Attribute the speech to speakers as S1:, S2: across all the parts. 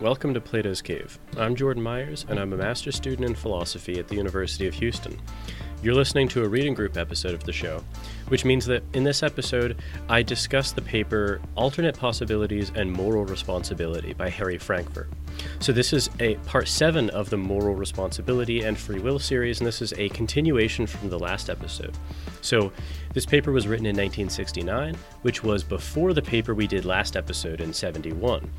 S1: Welcome to Plato's Cave. I'm Jordan Myers, and I'm a master's student in philosophy at the University of Houston. You're listening to a reading group episode of the show, which means that in this episode, I discuss the paper Alternate Possibilities and Moral Responsibility by Harry Frankfurt. So, this is a part seven of the Moral Responsibility and Free Will series, and this is a continuation from the last episode. So, this paper was written in 1969, which was before the paper we did last episode in 71.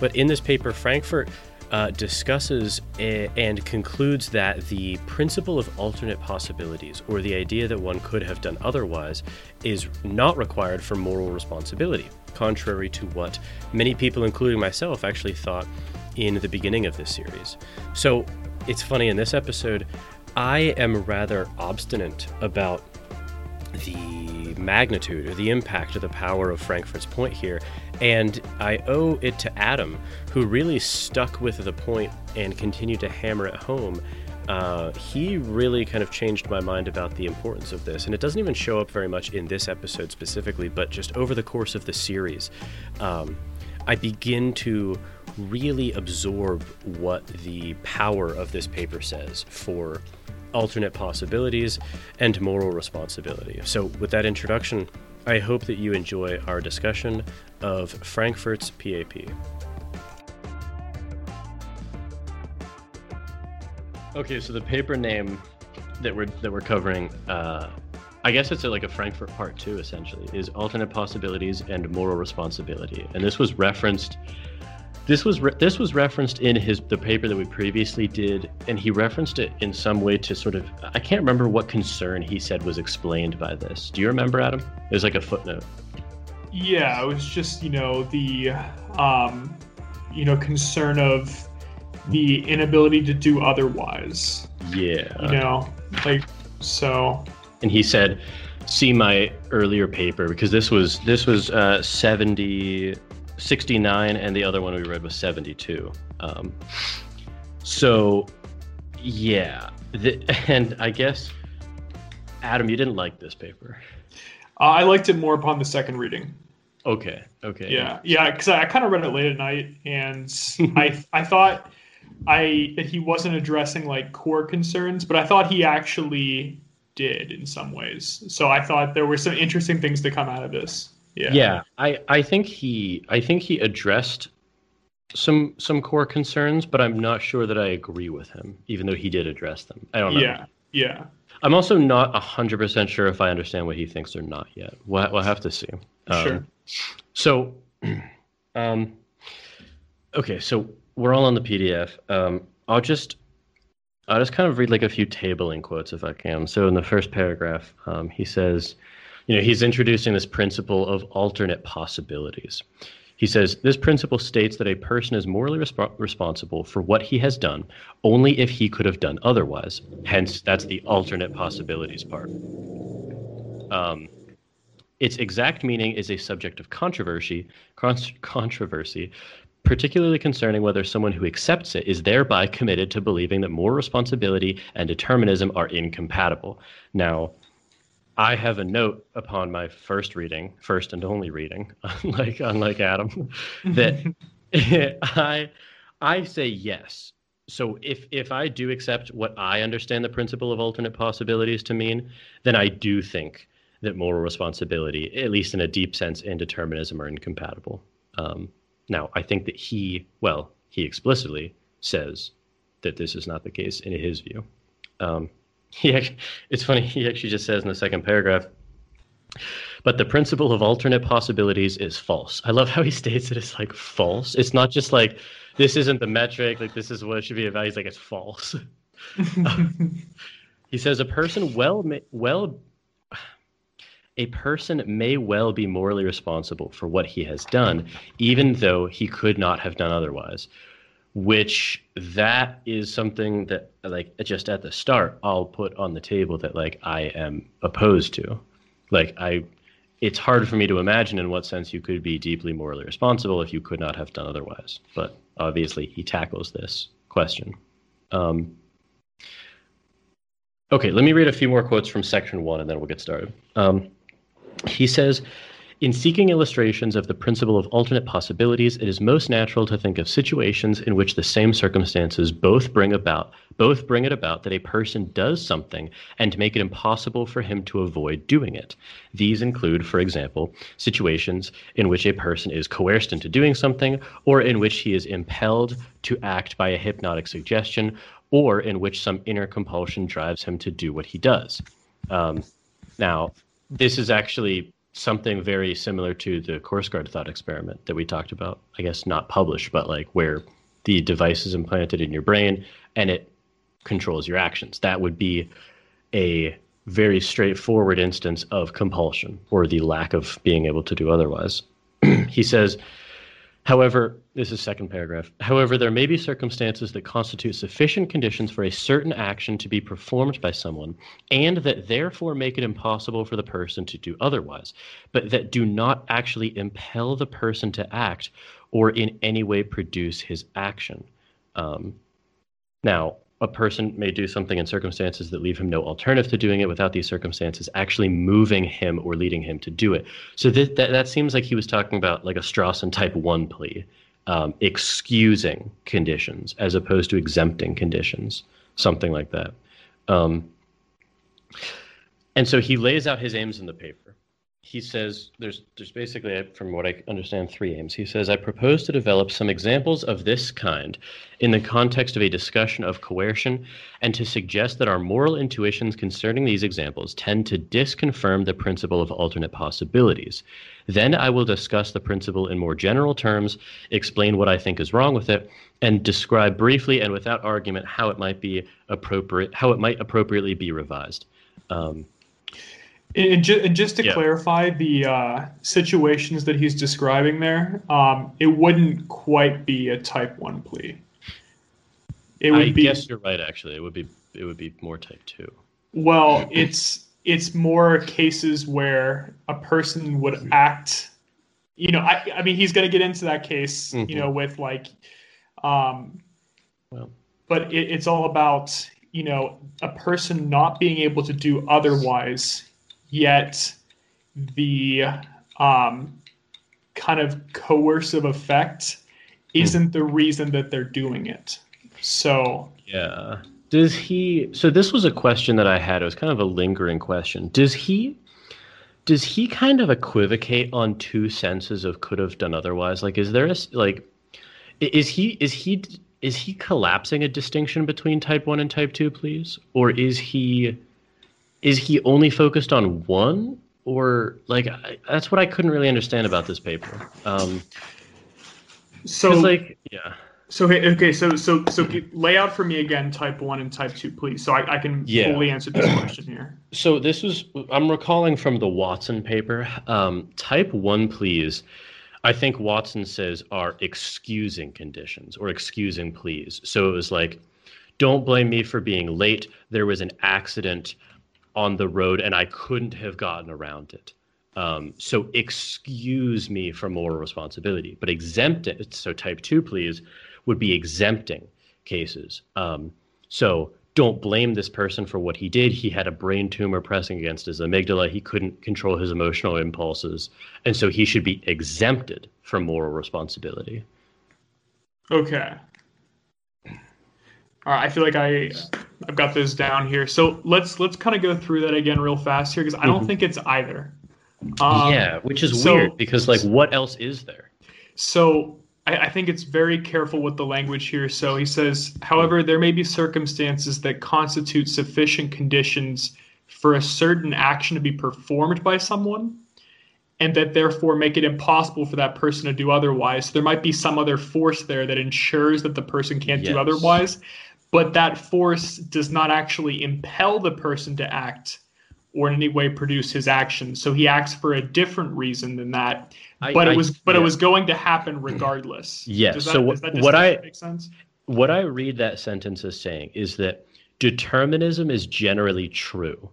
S1: But in this paper, Frankfurt uh, discusses a, and concludes that the principle of alternate possibilities, or the idea that one could have done otherwise, is not required for moral responsibility, contrary to what many people, including myself, actually thought in the beginning of this series. So it's funny, in this episode, I am rather obstinate about the magnitude or the impact or the power of Frankfurt's point here. And I owe it to Adam, who really stuck with the point and continued to hammer it home. Uh, he really kind of changed my mind about the importance of this. And it doesn't even show up very much in this episode specifically, but just over the course of the series, um, I begin to really absorb what the power of this paper says for alternate possibilities and moral responsibility. So, with that introduction, I hope that you enjoy our discussion of Frankfurt's PAP. Okay, so the paper name that we're that we're covering, uh, I guess it's a, like a Frankfurt Part Two, essentially, is alternate possibilities and moral responsibility, and this was referenced this was re- this was referenced in his the paper that we previously did, and he referenced it in some way to sort of I can't remember what concern he said was explained by this. Do you remember, Adam? It was like a footnote.
S2: Yeah, it was just you know the um, you know concern of the inability to do otherwise.
S1: Yeah.
S2: You know, like so.
S1: And he said, "See my earlier paper because this was this was uh, seventy 69 and the other one we read was 72 um, so yeah the, and i guess adam you didn't like this paper.
S2: Uh, i liked it more upon the second reading.
S1: Okay okay.
S2: Yeah yeah because I, I kind of read it late at night and i i thought i that he wasn't addressing like core concerns but i thought he actually did in some ways. So i thought there were some interesting things to come out of this yeah.
S1: Yeah, I I think he I think he addressed some some core concerns, but I'm not sure that I agree with him, even though he did address them. I don't know.
S2: Yeah, yeah.
S1: I'm also not hundred percent sure if I understand what he thinks or not yet. We'll, we'll have to see.
S2: Um, sure.
S1: So, um, okay, so we're all on the PDF. Um, I'll just I'll just kind of read like a few tabling quotes if I can. So in the first paragraph, um, he says you know, he's introducing this principle of alternate possibilities. He says this principle states that a person is morally resp- responsible for what he has done only if he could have done otherwise. Hence, that's the alternate possibilities part. Um, its exact meaning is a subject of controversy, con- controversy, particularly concerning whether someone who accepts it is thereby committed to believing that moral responsibility and determinism are incompatible. Now, I have a note upon my first reading, first and only reading, unlike unlike Adam, that I I say yes. So if if I do accept what I understand the principle of alternate possibilities to mean, then I do think that moral responsibility, at least in a deep sense, and determinism are incompatible. Um, now, I think that he, well, he explicitly says that this is not the case in his view. Um, he it's funny, he actually just says in the second paragraph, but the principle of alternate possibilities is false. I love how he states it as like false. It's not just like this isn't the metric, like this is what it should be about. He's like it's false. he says a person well may, well a person may well be morally responsible for what he has done, even though he could not have done otherwise which that is something that like just at the start I'll put on the table that like I am opposed to. Like I it's hard for me to imagine in what sense you could be deeply morally responsible if you could not have done otherwise. But obviously he tackles this question. Um, okay, let me read a few more quotes from section one and then we'll get started. Um, he says In seeking illustrations of the principle of alternate possibilities, it is most natural to think of situations in which the same circumstances both bring about both bring it about that a person does something and to make it impossible for him to avoid doing it. These include, for example, situations in which a person is coerced into doing something or in which he is impelled to act by a hypnotic suggestion or in which some inner compulsion drives him to do what he does. Um, now, this is actually something very similar to the course guard thought experiment that we talked about. I guess not published, but like where the device is implanted in your brain and it controls your actions. That would be a very straightforward instance of compulsion or the lack of being able to do otherwise. he says, However, this is second paragraph. However, there may be circumstances that constitute sufficient conditions for a certain action to be performed by someone, and that therefore make it impossible for the person to do otherwise, but that do not actually impel the person to act or in any way produce his action. Um, now, a person may do something in circumstances that leave him no alternative to doing it without these circumstances actually moving him or leading him to do it. So that, that, that seems like he was talking about like a Strawson type one plea, um, excusing conditions as opposed to exempting conditions, something like that. Um, and so he lays out his aims in the paper he says there's there's basically from what I understand three aims. He says I propose to develop some examples of this kind in the context of a discussion of coercion and to suggest that our moral intuitions concerning these examples tend to disconfirm the principle of alternate possibilities. Then I will discuss the principle in more general terms, explain what I think is wrong with it, and describe briefly and without argument how it might be appropriate how it might appropriately be revised. Um,
S2: and, ju- and just to yeah. clarify the uh, situations that he's describing there, um, it wouldn't quite be a type one plea.
S1: It would I be, guess you're right. Actually, it would be it would be more type two.
S2: Well, it's it's more cases where a person would act. You know, I I mean, he's going to get into that case. Mm-hmm. You know, with like, um, well, but it, it's all about you know a person not being able to do otherwise yet the um, kind of coercive effect isn't the reason that they're doing it. So
S1: yeah. Does he so this was a question that I had. It was kind of a lingering question. Does he does he kind of equivocate on two senses of could have done otherwise? Like is there a like is he is he is he collapsing a distinction between type 1 and type 2 pleas or is he is he only focused on one or like I, that's what I couldn't really understand about this paper. Um,
S2: so like yeah. So okay, so so so lay out for me again type one and type two, please, so I, I can yeah. fully answer this question here.
S1: So this was I'm recalling from the Watson paper. Um, type one, pleas. I think Watson says are excusing conditions or excusing pleas. So it was like, don't blame me for being late. There was an accident on the road and I couldn't have gotten around it. Um, so excuse me for moral responsibility, but exempt it. So type two, pleas, would be exempting cases. Um, so don't blame this person for what he did. He had a brain tumor pressing against his amygdala. He couldn't control his emotional impulses. And so he should be exempted from moral responsibility.
S2: Okay. All right, I feel like I I've got this down here. So let's let's kind of go through that again real fast here because I don't mm-hmm. think it's either.
S1: Um, yeah, which is so, weird because like what else is there?
S2: So I, I think it's very careful with the language here. So he says, however, there may be circumstances that constitute sufficient conditions for a certain action to be performed by someone and that therefore make it impossible for that person to do otherwise. So there might be some other force there that ensures that the person can't yes. do otherwise but that force does not actually impel the person to act or in any way produce his action. So he acts for a different reason than that. I, but it was but yeah. it was going to happen regardless.
S1: Yes. That, so what, what I make sense? What I read that sentence as saying is that determinism is generally true.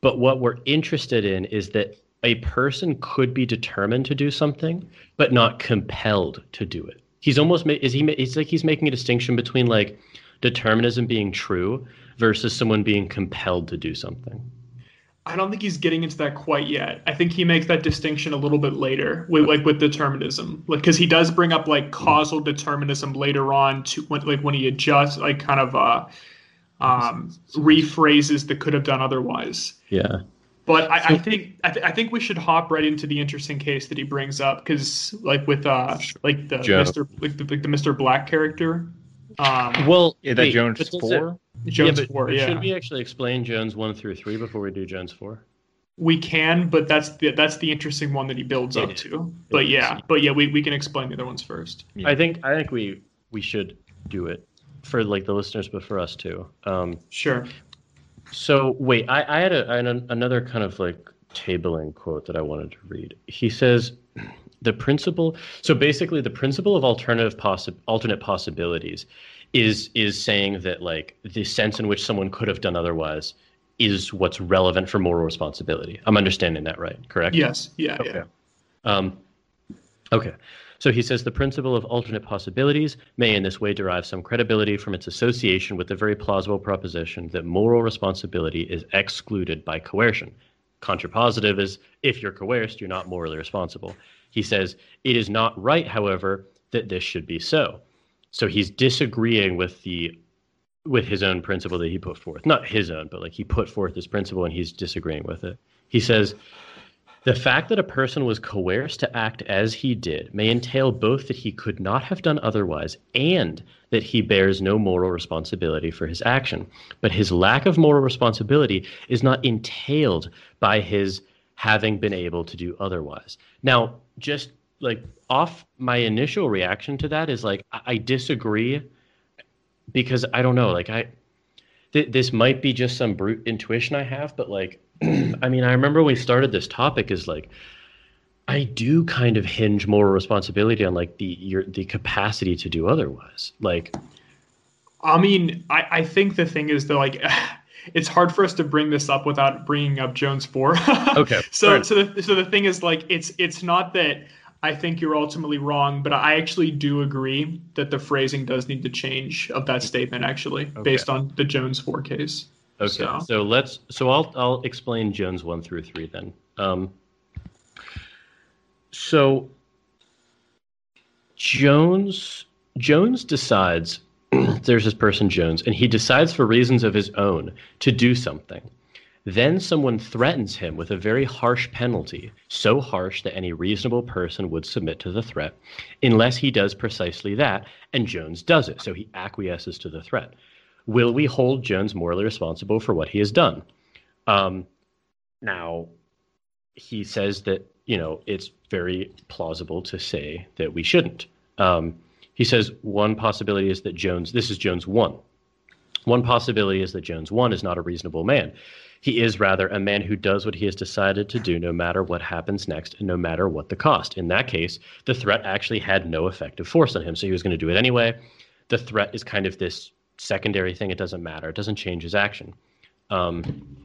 S1: But what we're interested in is that a person could be determined to do something, but not compelled to do it. He's almost is he? It's like he's making a distinction between like determinism being true versus someone being compelled to do something?
S2: I don't think he's getting into that quite yet. I think he makes that distinction a little bit later, with, like with determinism, like because he does bring up like causal determinism later on to when like when he adjusts, like kind of uh, um, rephrases the could have done otherwise.
S1: Yeah.
S2: But I, I think I, th- I think we should hop right into the interesting case that he brings up because like with uh like the
S1: Joe.
S2: Mr. like the, like the Mr. Black character, um,
S1: Well,
S3: Yeah, that
S1: wait,
S3: Jones
S1: but does it-
S3: four.
S2: Jones
S1: yeah,
S2: Four, yeah.
S1: Should we actually explain Jones one through three before we do Jones four?
S2: We can, but that's the that's the interesting one that he builds
S1: It
S2: up
S1: is.
S2: to. But yeah, but yeah, we, we can explain the other ones first.
S3: Yeah.
S1: I think I think we we should do it for like the listeners, but for us too. Um,
S2: Sure.
S1: So wait, I, I had, a, I had an, another kind of like tabling quote that I wanted to read. He says, "The principle." So basically, the principle of alternative possi- alternate possibilities is is saying that like the sense in which someone could have done otherwise is what's relevant for moral responsibility. I'm understanding that right, correct?
S2: Yes. Yeah.
S1: Okay.
S2: Yeah.
S1: Um, okay. So he says the principle of alternate possibilities may in this way derive some credibility from its association with the very plausible proposition that moral responsibility is excluded by coercion. Contrapositive is if you're coerced, you're not morally responsible. He says it is not right, however, that this should be so. So he's disagreeing with the with his own principle that he put forth. Not his own, but like he put forth this principle and he's disagreeing with it. He says the fact that a person was coerced to act as he did may entail both that he could not have done otherwise and that he bears no moral responsibility for his action. But his lack of moral responsibility is not entailed by his having been able to do otherwise. Now, just like off my initial reaction to that is like, I, disagree because I don't know, like, I. Th- this might be just some brute intuition I have, but like, I mean, I remember we started this topic is like, I do kind of hinge moral responsibility on like the your the capacity to do otherwise. Like,
S2: I mean, I, I think the thing is that like it's hard for us to bring this up without bringing up Jones Four.
S1: Okay,
S2: so
S1: alright.
S2: so the, so the thing is like it's it's not that I think you're ultimately wrong, but I actually do agree that the phrasing does need to change of that statement actually based on the Jones Four case.
S1: okay,
S2: So-
S1: so, let's so I'll I'll explain Jones one through three then. Um, so Jones Jones decides there's this person Jones, and he decides for reasons of his own to do something. Then someone threatens him with a very harsh penalty, so harsh that any reasonable person would submit to the threat, unless he does precisely that, and Jones does it, so he acquiesces to the threat. Will we hold Jones morally responsible for what he has done? Um, now, he says that you know it's very plausible to say that we shouldn't. Um, he says one possibility is that Jones. This is Jones one. One possibility is that Jones one is not a reasonable man. He is rather a man who does what he has decided to do, no matter what happens next, and no matter what the cost. In that case, the threat actually had no effective force on him, so he was going to do it anyway. The threat is kind of this secondary thing; it doesn't matter. It doesn't change his action. Um,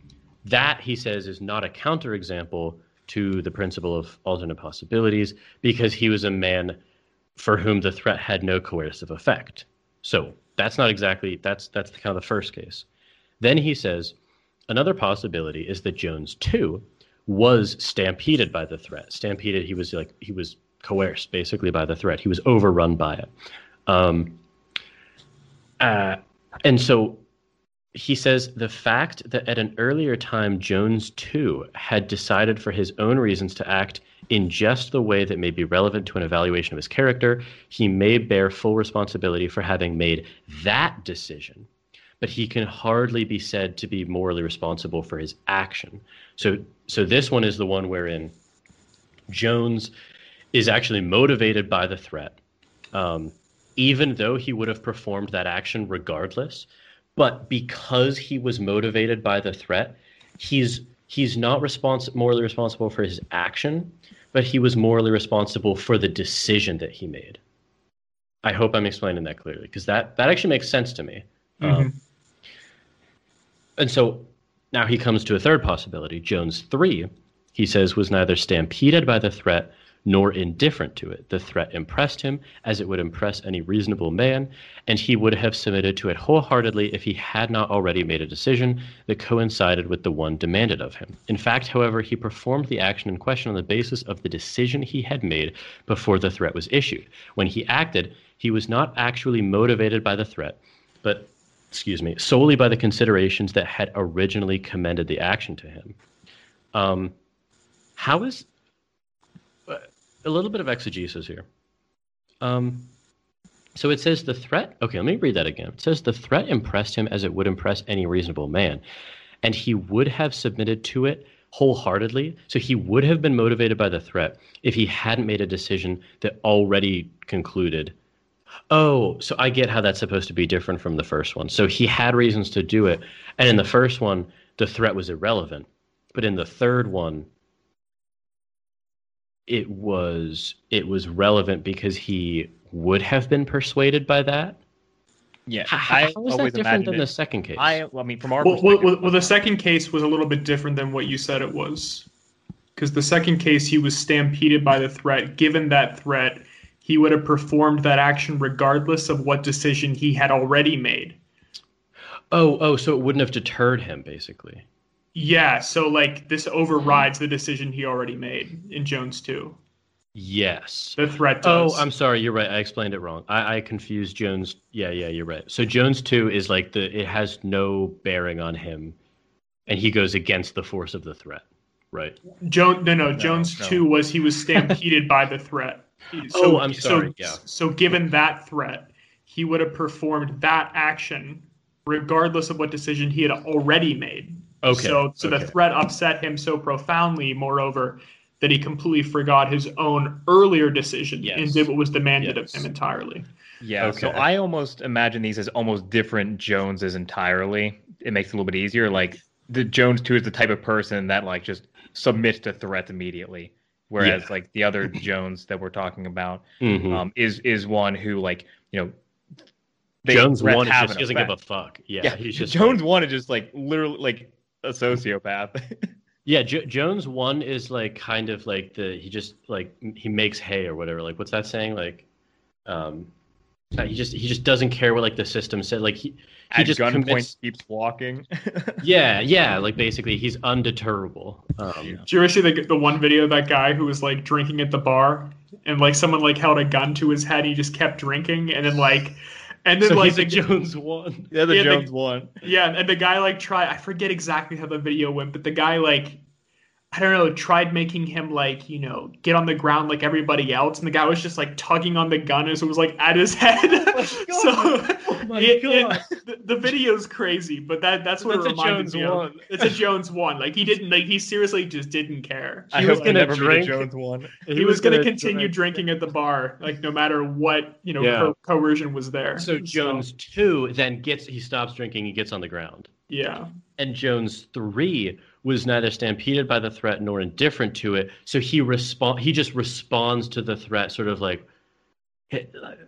S1: that he says is not a counterexample to the principle of alternate possibilities because he was a man for whom the threat had no coercive effect. So that's not exactly that's that's kind of the first case. Then he says another possibility is that Jones two was stampeded by the threat. Stampeded, he was like he was coerced basically by the threat. He was overrun by it. Um, uh, and so he says the fact that at an earlier time Jones two had decided for his own reasons to act in just the way that may be relevant to an evaluation of his character, he may bear full responsibility for having made that decision. But he can hardly be said to be morally responsible for his action. So, so this one is the one wherein Jones is actually motivated by the threat, um, even though he would have performed that action regardless. But because he was motivated by the threat, he's he's not respons- morally responsible for his action, but he was morally responsible for the decision that he made. I hope I'm explaining that clearly because that that actually makes sense to me. Um, and so now he comes to a third possibility. Jones 3, he says, was neither stampeded by the threat nor indifferent to it. The threat impressed him as it would impress any reasonable man, and he would have submitted to it wholeheartedly if he had not already made a decision that coincided with the one demanded of him. In fact, however, he performed the action in question on the basis of the decision he had made before the threat was issued. When he acted, he was not actually motivated by the threat, but excuse me, solely by the considerations that had originally commended the action to him. Um, how is a little bit of exegesis here? Um, so it says the threat. Okay, let me read that again. It says the threat impressed him as it would impress any reasonable man, and he would have submitted to it wholeheartedly. So he would have been motivated by the threat if he hadn't made a decision that already concluded Oh, so I get how that's supposed to be different from the first one. So he had reasons to do it, and in the first one, the threat was irrelevant, but in the third one, it was it was relevant because he would have been persuaded by that.
S3: Yeah,
S1: How,
S3: I
S1: how is that different than
S3: imagined
S1: the second case?
S3: I, well, I mean, from our
S2: Well, well, well, well, the second case was a little bit different than what you said it was. Because the second case, he was stampeded by the threat. Given that threat, he would have performed that action regardless of what decision he had already made.
S1: oh, oh, so it wouldn't have deterred him, basically.
S2: Yeah, so like this overrides the decision he already made in Jones 2.
S1: Yes.
S2: The threat
S1: Oh. I'm sorry. You're right. I explained it wrong. I, I confused Jones. Yeah, yeah, you're right. So Jones two is like the it has no bearing on him, and he goes against the force of the threat. Right.
S2: Jones, no, no, Jones
S3: no.
S2: 2 was he was stampeded by the threat.
S1: Oh, I'm sorry,
S2: So,
S1: yeah.
S2: so given that threat, he would have performed that action regardless of what decision he had already made.
S1: Okay.
S2: So, so
S1: okay.
S2: the threat upset him so profoundly, moreover, that he completely forgot his own earlier decision
S1: Yes.
S2: and did what was demanded
S1: Yes.
S2: of him entirely.
S3: yeah. So I almost imagine these as almost different Joneses entirely. It makes it a little bit easier. Like the Jones two is the type of person that like just submits to threats immediately, whereas
S1: Yeah.
S3: like the other Jones that we're talking about
S1: Mhm.
S3: um, is is one who like you know they-
S1: Jones one just, doesn't give a fuck. Yeah,
S3: yeah.
S1: he's just
S3: Jones
S1: like-
S3: one is just like literally like a sociopath.
S1: yeah, jo- Jones one is like kind of like the he just like he makes hay or whatever. Like what's that saying? Like, um, he just he just doesn't care what like the system said. Like he he
S3: At
S1: just
S3: gunpoint
S1: commits.
S3: keeps walking.
S1: Yeah, yeah. Like basically, he's undeterrable. Um,
S3: Yeah.
S2: Did you ever see the, the one video of that guy who was like drinking at the bar and like someone like held a gun to his head and he just kept drinking and then like and then
S1: so
S2: like the,
S1: Jones one.
S3: yeah, the
S2: Yeah, the-
S3: Jones one.
S2: yeah and the guy like tried I forget exactly how the video went but the guy like I don't know tried making him like you know get on the ground like everybody else and the guy was just like tugging on the gun as it was like at his head oh so
S1: Oh
S2: it- it- the, the video's crazy but that that's what
S1: That's
S2: it reminded
S1: Jones
S2: me of.
S1: one.
S2: it's a Jones one like he didn't like he seriously just didn't care
S1: He
S3: hope
S1: was
S3: I
S1: gonna
S3: never meet a
S1: drink-
S3: Jones one.
S2: he, was, going to continue drinking at the bar, like no matter what you know
S1: Yeah.
S2: co- coercion was there.
S1: So Jones two then gets he stops drinking. He gets on the ground.
S2: Yeah,
S1: And Jones three was neither stampeded by the threat nor indifferent to it. So he respond he just responds to the threat, sort of like.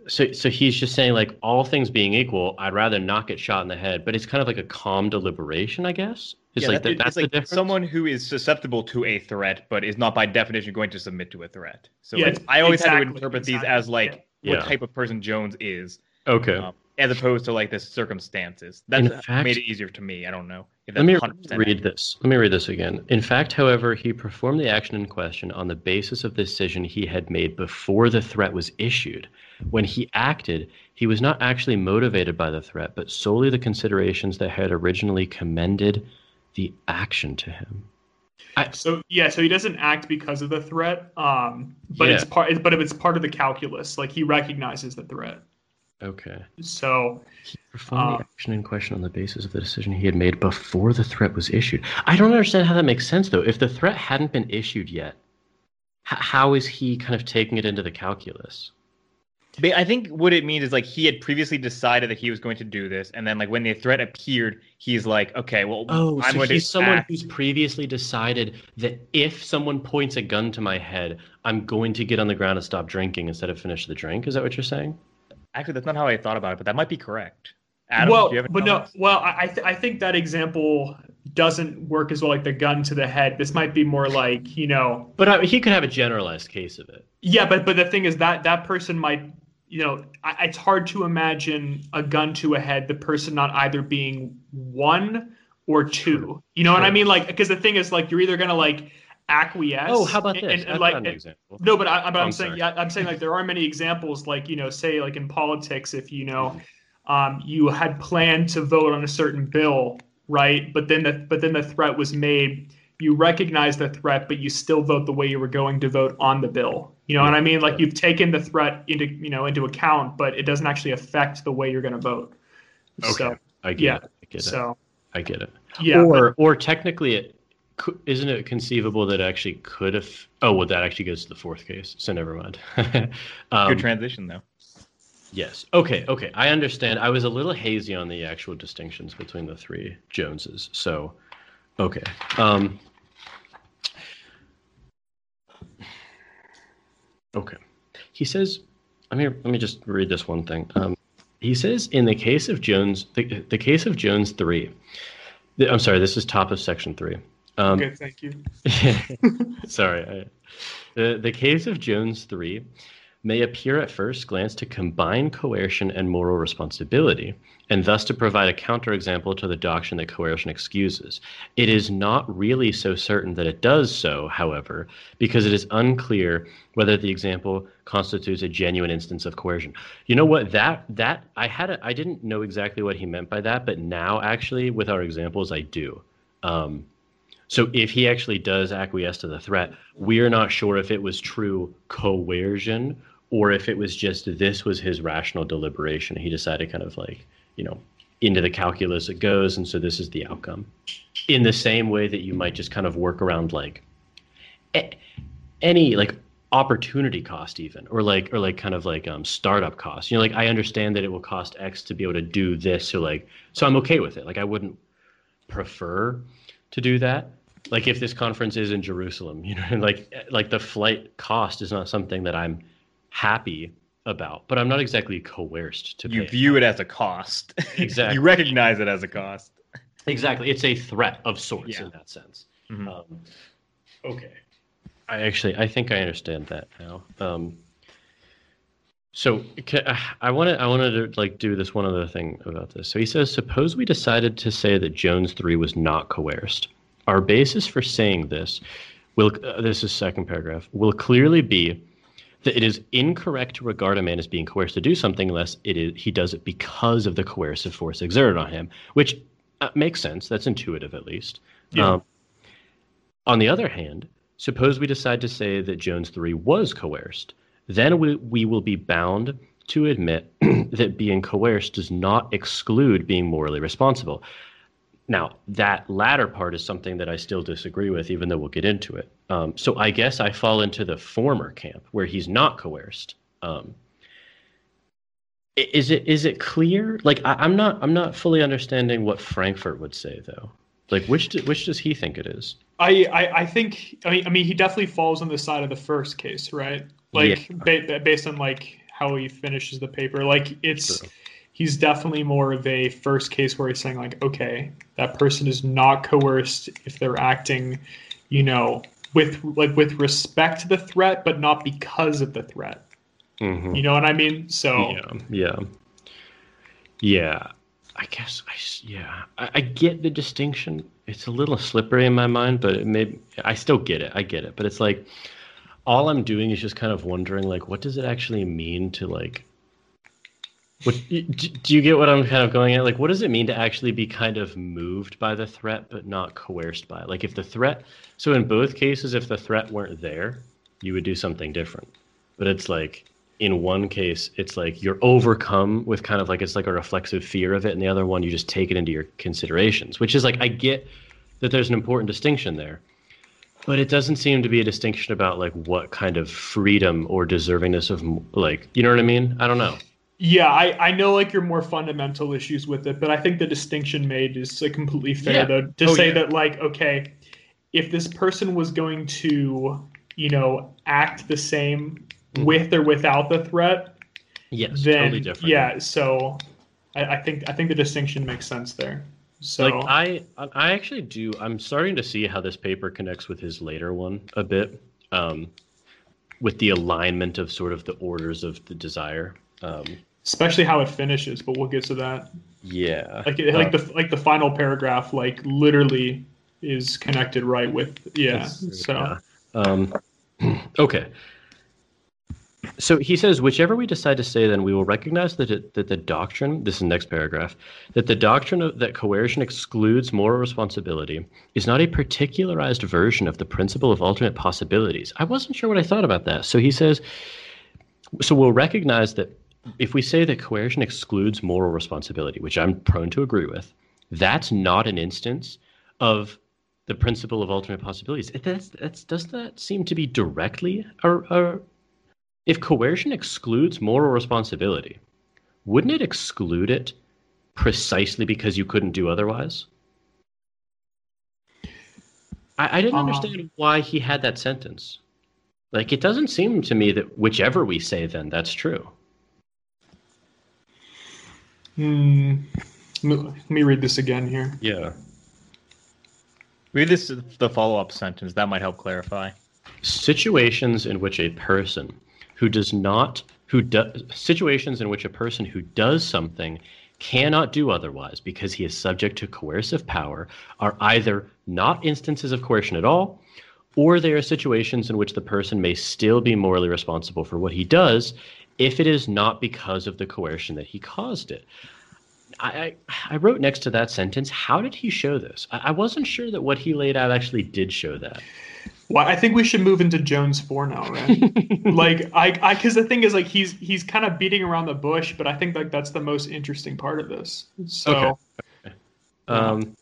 S1: So, so he's just saying like all things being equal, I'd rather not get shot in the head. But it's kind of like a calm deliberation, I guess. It's
S3: Yeah,
S1: like
S3: that-
S1: that, that's
S3: it's like
S1: the difference.
S3: someone who is susceptible to a threat, but is not by definition going to submit to a threat. So
S2: Yeah,
S3: it's- I always had to
S2: exactly,
S3: interpret these as like
S1: yeah.
S3: what type of person Jones is,
S1: okay.
S3: um, as opposed to like the circumstances. That's
S1: In fact-
S3: made it easier to me. I don't know. If
S1: Let me
S3: that's 100%
S1: read this. Let me read this again. In fact, however, he performed the action in question on the basis of the decision he had made before the threat was issued. When he acted, he was not actually motivated by the threat, but solely the considerations that had originally commended the action to him.
S2: so yeah, so he doesn't act because of the threat, um, but
S1: Yeah.
S2: it's part, but it's part of the calculus. Like he recognizes the threat.
S1: Okay.
S2: So
S1: He performed
S2: Uh,
S1: the action in question on the basis of the decision he had made before the threat was issued. I don't understand how that makes sense, though. If the threat hadn't been issued yet, h- how is he kind of taking it into the calculus?
S3: But I think what it means is like he had previously decided that he was going to do this, and then like when the threat appeared, he's like, okay, well,
S1: Oh,
S3: I'm
S1: so
S3: going
S1: he's
S3: to
S1: someone
S3: act.
S1: who's previously decided that if someone points a gun to my head, I'm going to get on the ground and stop drinking instead of finish the drink. Is that what you're saying?
S3: Actually, that's not how I thought about it, but that might be correct. Adam,
S2: well,
S3: do you have any
S2: but no, well, I I, th- I think that example doesn't work as well like the gun to the head. This might be more like you know.
S1: But I, he could have a generalized case of it.
S2: Yeah, but but the thing is that that person might you know I, it's hard to imagine a gun to a head the person not either being one or two. You know what I mean? Like because the thing is like you're either gonna like acquiesce.
S1: Oh, how about this?
S2: and- and, like
S1: got an
S2: and-
S1: example.
S2: no, but I, but I'm,
S1: I'm
S2: saying yeah, I'm saying like there are many examples like you know say like in politics if you know um, you had planned to vote on a certain bill right but then the but then the threat was made you recognize the threat but you still vote the way you were going to vote on the bill you know what I mean like
S1: Yeah.
S2: you've taken the threat into you know into account but it doesn't actually affect the way you're going to vote
S1: Okay,
S2: so
S1: I get
S2: yeah,
S1: it. I get it.
S2: so
S1: I get it.
S2: yeah
S1: or or technically, it cou- isn't it conceivable that it actually could have. Oh, well, that actually goes to the fourth case. So never mind. um,
S3: Good transition though.
S1: Yes. Okay. Okay. I understand. I was a little hazy on the actual distinctions between the three Joneses. So, okay. Um, okay. He says, let me let me just read this one thing. Um, he says in the case of Jones, the, the case of Jones three. the- I'm sorry. This is top of section three. Um,
S2: okay thank you
S1: Sorry. I, the, the case of Jones 3 may appear at first glance to combine coercion and moral responsibility, and thus to provide a counterexample to the doctrine that coercion excuses. It is not really so certain that it does so, however, because it is unclear whether the example constitutes a genuine instance of coercion. You know what? That that I had a, I didn't know exactly what he meant by that, but now actually with our examples I do. Um, so if he actually does acquiesce to the threat, we're not sure if it was true coercion or if it was just this was his rational deliberation. He decided kind of like, you know, into the calculus it goes, and so this is the outcome. In the same way that you might just kind of work around like any like opportunity cost even or like or like kind of like um startup cost you know like i understand that it will cost x to be able to do this so like so i'm okay with it like i wouldn't prefer to do that like if this conference is in jerusalem you know like like the flight cost is not something that i'm happy about but i'm not exactly coerced to
S3: You view it as a cost.
S1: Exactly.
S3: you recognize it as a cost.
S1: exactly it's a threat of sorts
S3: Yeah.
S1: in that sense
S3: Mhm.
S1: um, okay i actually i think i understand that now um, so i wanted i wanted to like do this one other thing about this so he says suppose we decided to say that jones 3 was not coerced our basis for saying this will uh, this is second paragraph will clearly be that it is incorrect to regard a man as being coerced to do something unless it is he does it because of the coercive force exerted on him which uh, makes sense. That's intuitive at least.
S2: Yeah.
S1: um, on the other hand suppose we decide to say that jones 3 was coerced then we, we will be bound to admit that being coerced does not exclude being morally responsible now, that latter part is something that I still disagree with, even though we'll get into it. Um, so I guess I fall into the former camp where he's not coerced. Um, is it is it clear? Like I, I'm not I'm not fully understanding what Frankfurt would say though. Like which do, which does he think it is?
S2: I, I I think I mean I mean he definitely falls on the side of the first case, right? Like ba- ba- based on like how he finishes the paper, like it's
S1: True.
S2: He's definitely more of a first case where he's saying like, okay, that person is not coerced if they're acting, you know, with like with respect to the threat, but not because of the threat.
S1: Mhm.
S2: You know what I mean? So
S1: Yeah, yeah, yeah. I guess i yeah. I, I get the distinction. It's a little slippery in my mind, but it may I still get it. I get it, but it's like all I'm doing is just kind of wondering, like, what does it actually mean to like. What, do you get what I'm kind of going at? Like, what does it mean to actually be kind of moved by the threat, but not coerced by it? Like, if the threat, so in both cases, if the threat weren't there, you would do something different. But it's like, in one case it's like you're overcome with kind of like it's like a reflexive fear of it and the other one you just take it into your considerations which is like i get that there's an important distinction there but it doesn't seem to be a distinction about like what kind of freedom or deservingness of like you know what i mean i don't know
S2: Yeah, I, I know like your more fundamental issues with it, but I think the distinction made is like completely fair
S1: Yeah.
S2: though to
S1: Oh,
S2: say
S1: yeah.
S2: that like okay, if this person was going to, you know, act the same
S1: Mhm.
S2: with or without the threat,
S1: yes
S2: then
S1: totally different
S2: yeah, so I, I think I think the distinction makes sense there. So
S1: like I, I actually do. I'm starting to see how this paper connects with his later one a bit, um, with the alignment of sort of the orders of the desire. Um,
S2: especially how it finishes, but we'll get to that.
S1: yeah,
S2: Like it, like the like the final paragraph, like literally is connected right with yeah. So
S1: yeah. Um, okay. So he says, whichever we decide to say, then we will recognize that it, that the doctrine. This is the next paragraph. That the doctrine of, that coercion excludes moral responsibility is not a particularized version of the principle of alternate possibilities. I wasn't sure what I thought about that. So he says, so we'll recognize that if we say that coercion excludes moral responsibility, which I'm prone to agree with, that's not an instance of the principle of alternate possibilities. That's, that's, does that seem to be directly a, a, if coercion excludes moral responsibility, wouldn't it exclude it precisely because you couldn't do otherwise? I, I didn't
S2: Uh-huh.
S1: understand why he had that sentence. Like, it doesn't seem to me that whichever we say, then that's true.
S2: Hmm, let me- let me read this again here.
S1: Yeah.
S3: Read this the follow up sentence. That might help clarify.
S1: situations in which a person who does not who does situations in which a person who does something cannot do otherwise because he is subject to coercive power are either not instances of coercion at all or they are situations in which the person may still be morally responsible for what he does if it is not because of the coercion that he caused it I, I I wrote next to that sentence, how did he show this? I, I wasn't sure that what he laid out actually did show that.
S2: Well, I think we should move into Jones four now, right? like I, I, because the thing is, like he's he's kind of beating around the bush, but I think like that's the most interesting part of this. So
S1: Okay. Um,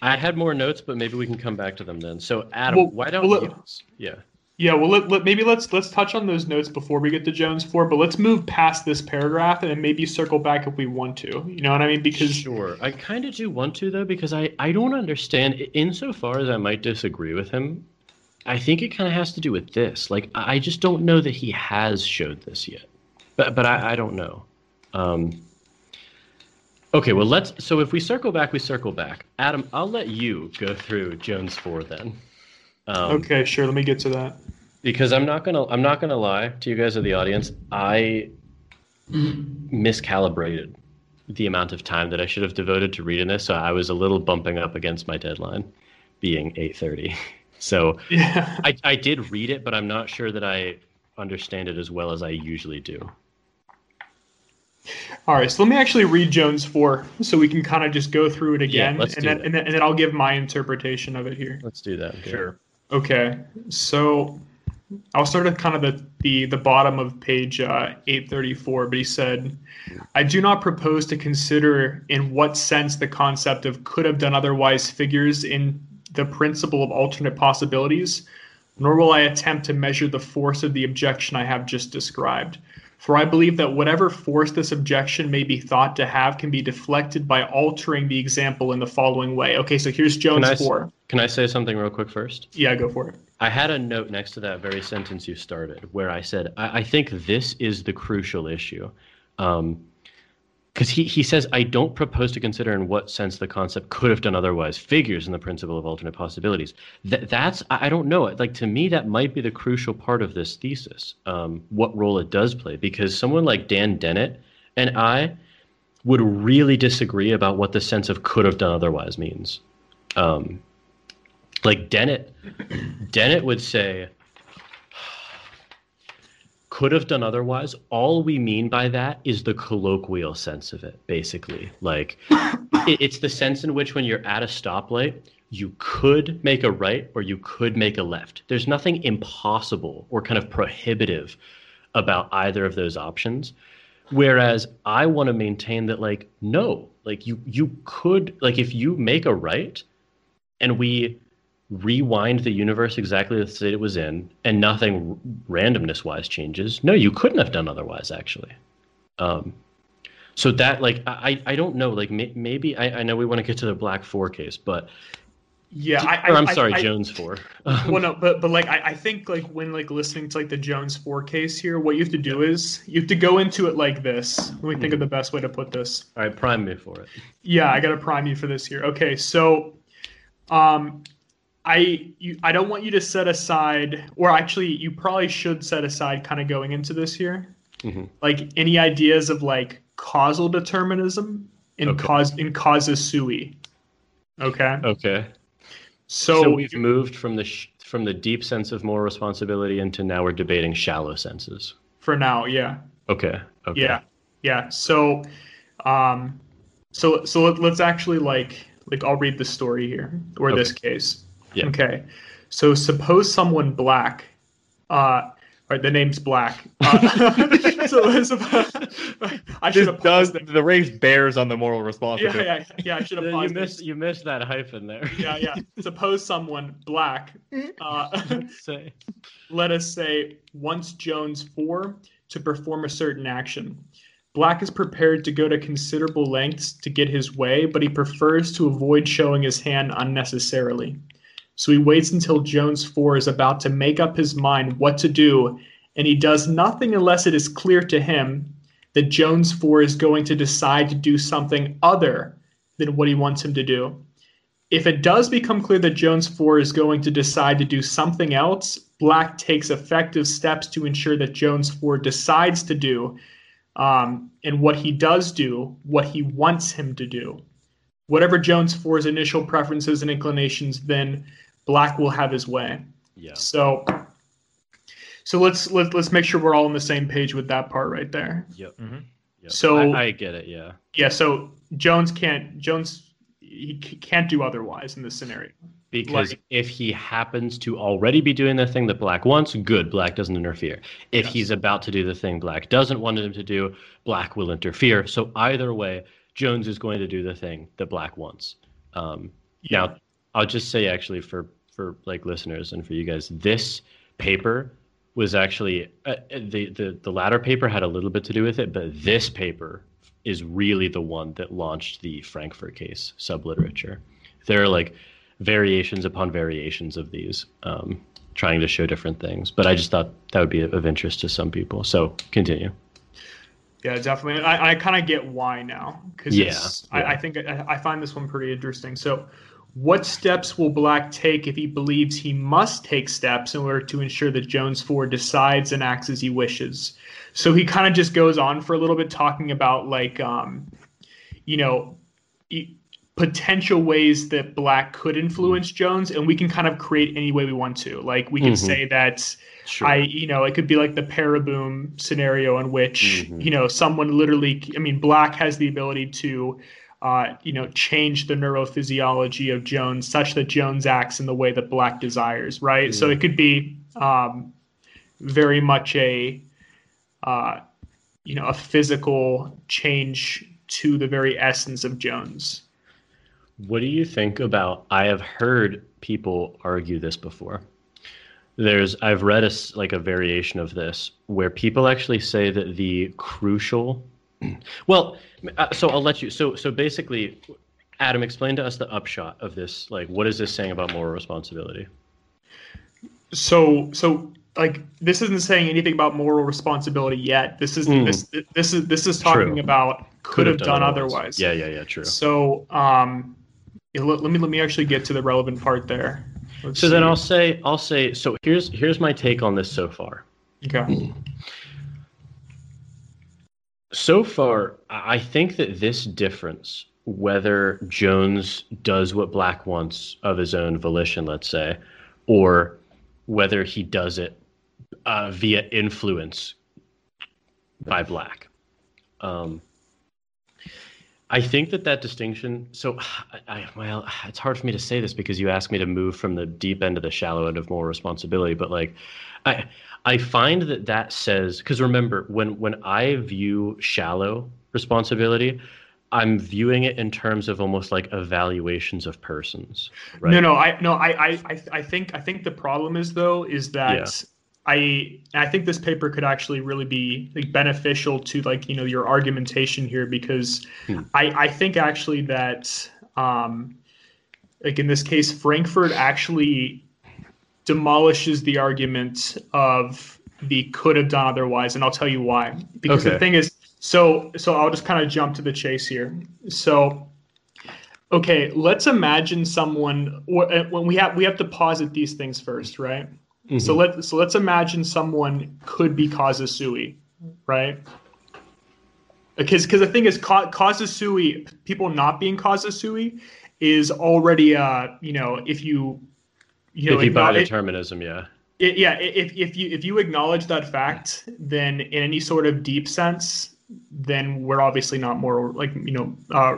S1: I had more notes, but maybe we can come back to them then. So, Adam,
S2: Well,
S1: why don't
S2: well,
S1: you? Yeah.
S2: Yeah, well, let, let, maybe let's let's touch on those notes before we get to Jones four, but let's move past this paragraph and maybe circle back if we want to. You know what I mean? Because
S1: Sure. I kind of do want to, though, because I, I don't understand. Insofar as I might disagree with him, I think it kind of has to do with this. Like, I just don't know that he has showed this yet. But, but I, I don't know. Um, okay, well, let's. So if we circle back, we circle back. Adam, I'll let you go through Jones 4 then. Um,
S2: okay, sure, let me get to that.
S1: because I'm not gonna I'm not gonna lie to you guys of the audience. I miscalibrated the amount of time that I should have devoted to reading this, so I was a little bumping up against my deadline, being 8:30. So
S2: Yeah.
S1: I I did read it, but I'm not sure that I understand it as well as I usually do.
S2: All right, so let me actually read Jones four, so we can kind of just go through it again,
S1: let's
S2: and then, and then and then I'll give my interpretation of it here.
S1: Let's do that.
S3: Sure.
S2: Okay, so I'll start at kind of the the, the bottom of page uh, 834. But he said, "I do not propose to consider in what sense the concept of could have done otherwise figures in the principle of alternate possibilities, nor will I attempt to measure the force of the objection I have just described." For I believe that whatever force this objection may be thought to have can be deflected by altering the example in the following way. Okay, so here's Jones
S1: Can I, s-
S2: 4.
S1: can I say something real quick first?
S2: Yeah, go for it.
S1: I had a note next to that very sentence you started where I said, I, I think this is the crucial issue. Um, Because he, he says, I don't propose to consider in what sense the concept could have done otherwise figures in the principle of alternate possibilities. That, that's, I I don't know. Like, to me, that might be the crucial part of this thesis, um, what role it does play. Because someone like Dan Dennett and I would really disagree about what the sense of could have done otherwise means. Um, like Dennett, Dennett would say, could have done otherwise. All we mean by that is the colloquial sense of it, basically. Like, it, it's the sense in which when you're at a stoplight, you could make a right or you could make a left. There's nothing impossible or kind of prohibitive about either of those options. Whereas I want to maintain that, like, no, like you you could like if you make a right and we rewind the universe exactly the state it was in and nothing randomness wise changes no you couldn't have done otherwise actually. Um so that like i i don't know like may, maybe I, I know we want to get to the black four case but
S2: Yeah, I,
S1: or I'm sorry,
S2: I-
S1: Jones four.
S2: well no but but like I, I think like when like listening to like the jones 4 case here what you have to do is you have to go into it like this. Let me think of the best way to put this.
S1: All right, prime me for it.
S2: yeah i gotta prime you for this here. Okay so um i you i don't want you to set aside or actually you probably should set aside kind of going into this here
S1: Mhm.
S2: like any ideas of like causal determinism in
S1: Okay.
S2: cause in causa sui okay
S1: Okay.
S2: so,
S1: So, we've moved from the sh- from the deep sense of moral responsibility into now we're debating shallow senses.
S2: for now yeah
S1: Okay. Okay.
S2: Yeah, yeah. So, um, so so let, let's actually like like I'll read the story here or this case.
S1: Yeah.
S2: Okay. So suppose someone black, uh, right? The name's black. Uh, so, so I should
S3: This does
S2: paused
S3: the race bears on the moral
S2: response.
S3: Yeah,
S2: yeah, yeah. I should have
S1: You
S2: paused
S1: missed
S2: this.
S1: you missed that hyphen there.
S2: Yeah, yeah. Suppose someone black, uh,
S1: Say.
S2: let us say, wants Jones 4 to perform a certain action. Black is prepared to go to considerable lengths to get his way, but he prefers to avoid showing his hand unnecessarily. So he waits until Jones 4 is about to make up his mind what to do, and he does nothing unless it is clear to him that Jones 4 is going to decide to do something other than what he wants him to do. If it does become clear that Jones 4 is going to decide to do something else, Black takes effective steps to ensure that Jones 4 decides to do, um, and what he does do, what he wants him to do. Whatever Jones 4's initial preferences and inclinations, then Black will have his way.
S1: Yeah.
S2: So, so let's let, let's make sure we're all on the same page with that part right there.
S1: Yep.
S3: Mhm.
S1: yep.
S2: So-
S1: I, I get it. Yeah.
S2: Yeah. So Jones can't Jones he can't do otherwise in this scenario.
S1: Because
S2: Like-
S1: if he happens to already be doing the thing that Black wants, good, Black doesn't interfere. If
S2: Yes.
S1: he's about to do the thing Black doesn't want him to do, Black will interfere. So either way, Jones is going to do the thing that Black wants. Um, Now, I'll just say actually for for like listeners and for you guys, this paper was actually uh, the the the latter paper had a little bit to do with it, but this paper is really the one that launched the Frankfurt case subliterature. There are like variations upon variations of these, um, trying to show different things. But I just thought that would be of interest to some people. So continue.
S2: Yeah, definitely. I, I kind of get why now because
S1: Yeah,
S2: I. I think I, I find this one pretty interesting. So, what steps will Black take if he believes he must take steps in order to ensure that Jones Four decides and acts as he wishes? So he kind of just goes on for a little bit talking about like, um, you know, e- potential ways that Black could influence Jones, and we can kind of create any way we want to. Like we can
S1: Mhm.
S2: say that.
S1: Sure.
S2: I, you know, it could be like the paraboom scenario in which,
S1: Mhm.
S2: you know, someone literally, I mean, Black has the ability to, uh, you know, change the neurophysiology of Jones such that Jones acts in the way that Black desires, right? So
S1: Mm.
S2: it could be um, very much a, uh, you know, a physical change to the very essence of Jones.
S1: What do you think about? I have heard people argue this before. There's, I've read a like a variation of this where people actually say that the crucial, well, uh, so I'll let you. So, so basically, Adam, explain to us the upshot of this. Like, what is this saying about moral responsibility?
S2: so so like this isn't saying anything about moral responsibility yet this is
S1: Mm.
S2: this this is this is talking
S1: True.
S2: about could, have done, otherwise,
S1: Yeah, yeah, yeah. True.
S2: so um let, let me let me actually get to the relevant part there Let's
S1: So then. I'll say, I'll say. So here's here's my take on this so far.
S2: okay
S1: So far, I think that this difference, whether Jones does what Black wants of his own volition, let's say, or whether he does it uh, via influence by Black, um, I think that that distinction. So, I, well, it's hard for me to say this because you asked me to move from the deep end to the shallow end of moral responsibility, but like, I. I find that that says because remember when when I view shallow responsibility, I'm viewing it in terms of almost like evaluations of persons. Right?
S2: no no i no I, I i think i think the problem is though is that
S1: Yeah.
S2: I I think this paper could actually really be like beneficial to like you know your argumentation here because
S1: Hmm.
S2: I I think actually that um like in this case, Frankfurt actually demolishes the argument of the could have done otherwise, and I'll tell you why. Because
S1: Okay.
S2: the thing is, so so I'll just kind of jump to the chase here. So, okay, let's imagine someone. or- uh, When we have we have to posit these things first, right? So let so let's imagine someone could be causa sui, right? Because because the thing is, Ka- causa sui, people not being causa sui, is already uh you know if you you know
S1: if you buy determinism, yeah.
S2: it, yeah, if if you if you acknowledge that fact, then in any sort of deep sense, then we're obviously not moral, like you know, uh,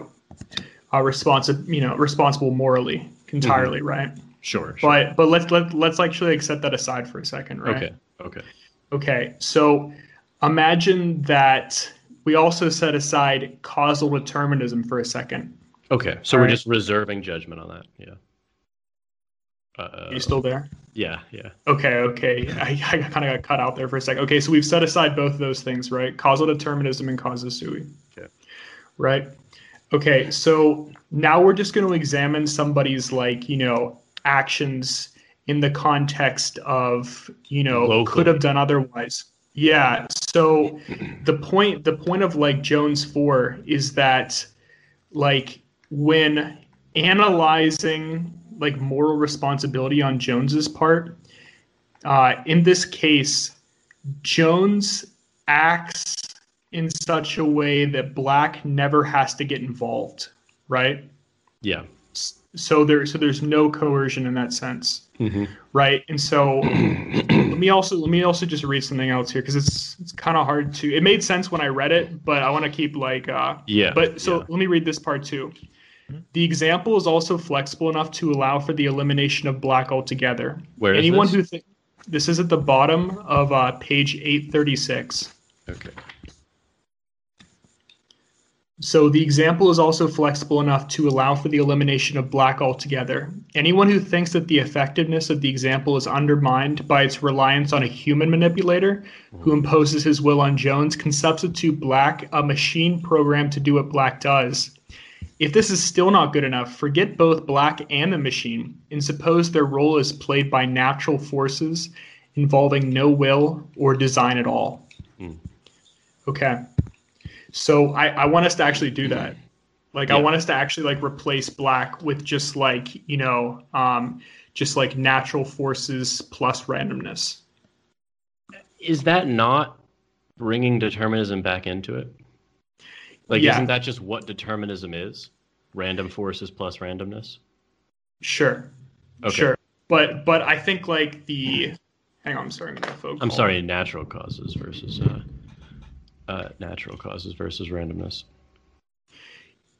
S2: uh responsible, you know, responsible morally entirely, right?
S1: Sure. sure.
S2: But but let's let let's actually set that aside for a second, right?
S1: okay. Okay.
S2: Okay. So imagine that we also set aside causal determinism for a second.
S1: Okay. So
S2: All
S1: we're
S2: right.
S1: just reserving judgment on that. Yeah. Uh,
S2: Are you still there?
S1: yeah. Yeah.
S2: Okay, okay. I, I kind of got cut out there for a second. Okay, so we've set aside both of those things, right? Causal determinism and causa sui.
S1: Okay.
S2: Right? Okay, so now we're just going to examine somebody's, like, you know, actions in the context of, you know, could have done otherwise. Yeah. So the point the point of like Jones 4 is that like when analyzing like moral responsibility on Jones's part, uh, in this case, Jones acts in such a way that Black never has to get involved, right?
S1: Yeah.
S2: So there, so there's no coercion in that sense,
S1: hmm
S2: right? And so let me also let me also just read something else here because it's it's kind of hard to. It made sense when I read it, but I want to keep like uh,
S1: Yeah.
S2: but so
S1: yeah.
S2: let me read this part too. The example is also flexible enough to allow for the elimination of black altogether.
S1: Where is
S2: Anyone
S1: this?
S2: who th- this is at the bottom of uh, page 836.
S1: Okay.
S2: So the example is also flexible enough to allow for the elimination of black altogether. Anyone who thinks that the effectiveness of the example is undermined by its reliance on a human manipulator who imposes his will on Jones can substitute black a machine program to do what black does. If this is still not good enough, forget both black and the machine and suppose their role is played by natural forces involving no will or design at all. Okay. So I, I want us to actually do that. Like I want us to actually like replace black with just like, you know, um, just like natural forces plus randomness.
S1: Is that not bringing determinism back into it? Like,
S2: Yeah.
S1: isn't that just what determinism is? Random forces plus randomness.
S2: Sure.
S1: Okay.
S2: Sure. But but I think like the hang on, I'm sorry, I'm
S1: I'm sorry, natural causes versus uh, uh, natural causes versus randomness.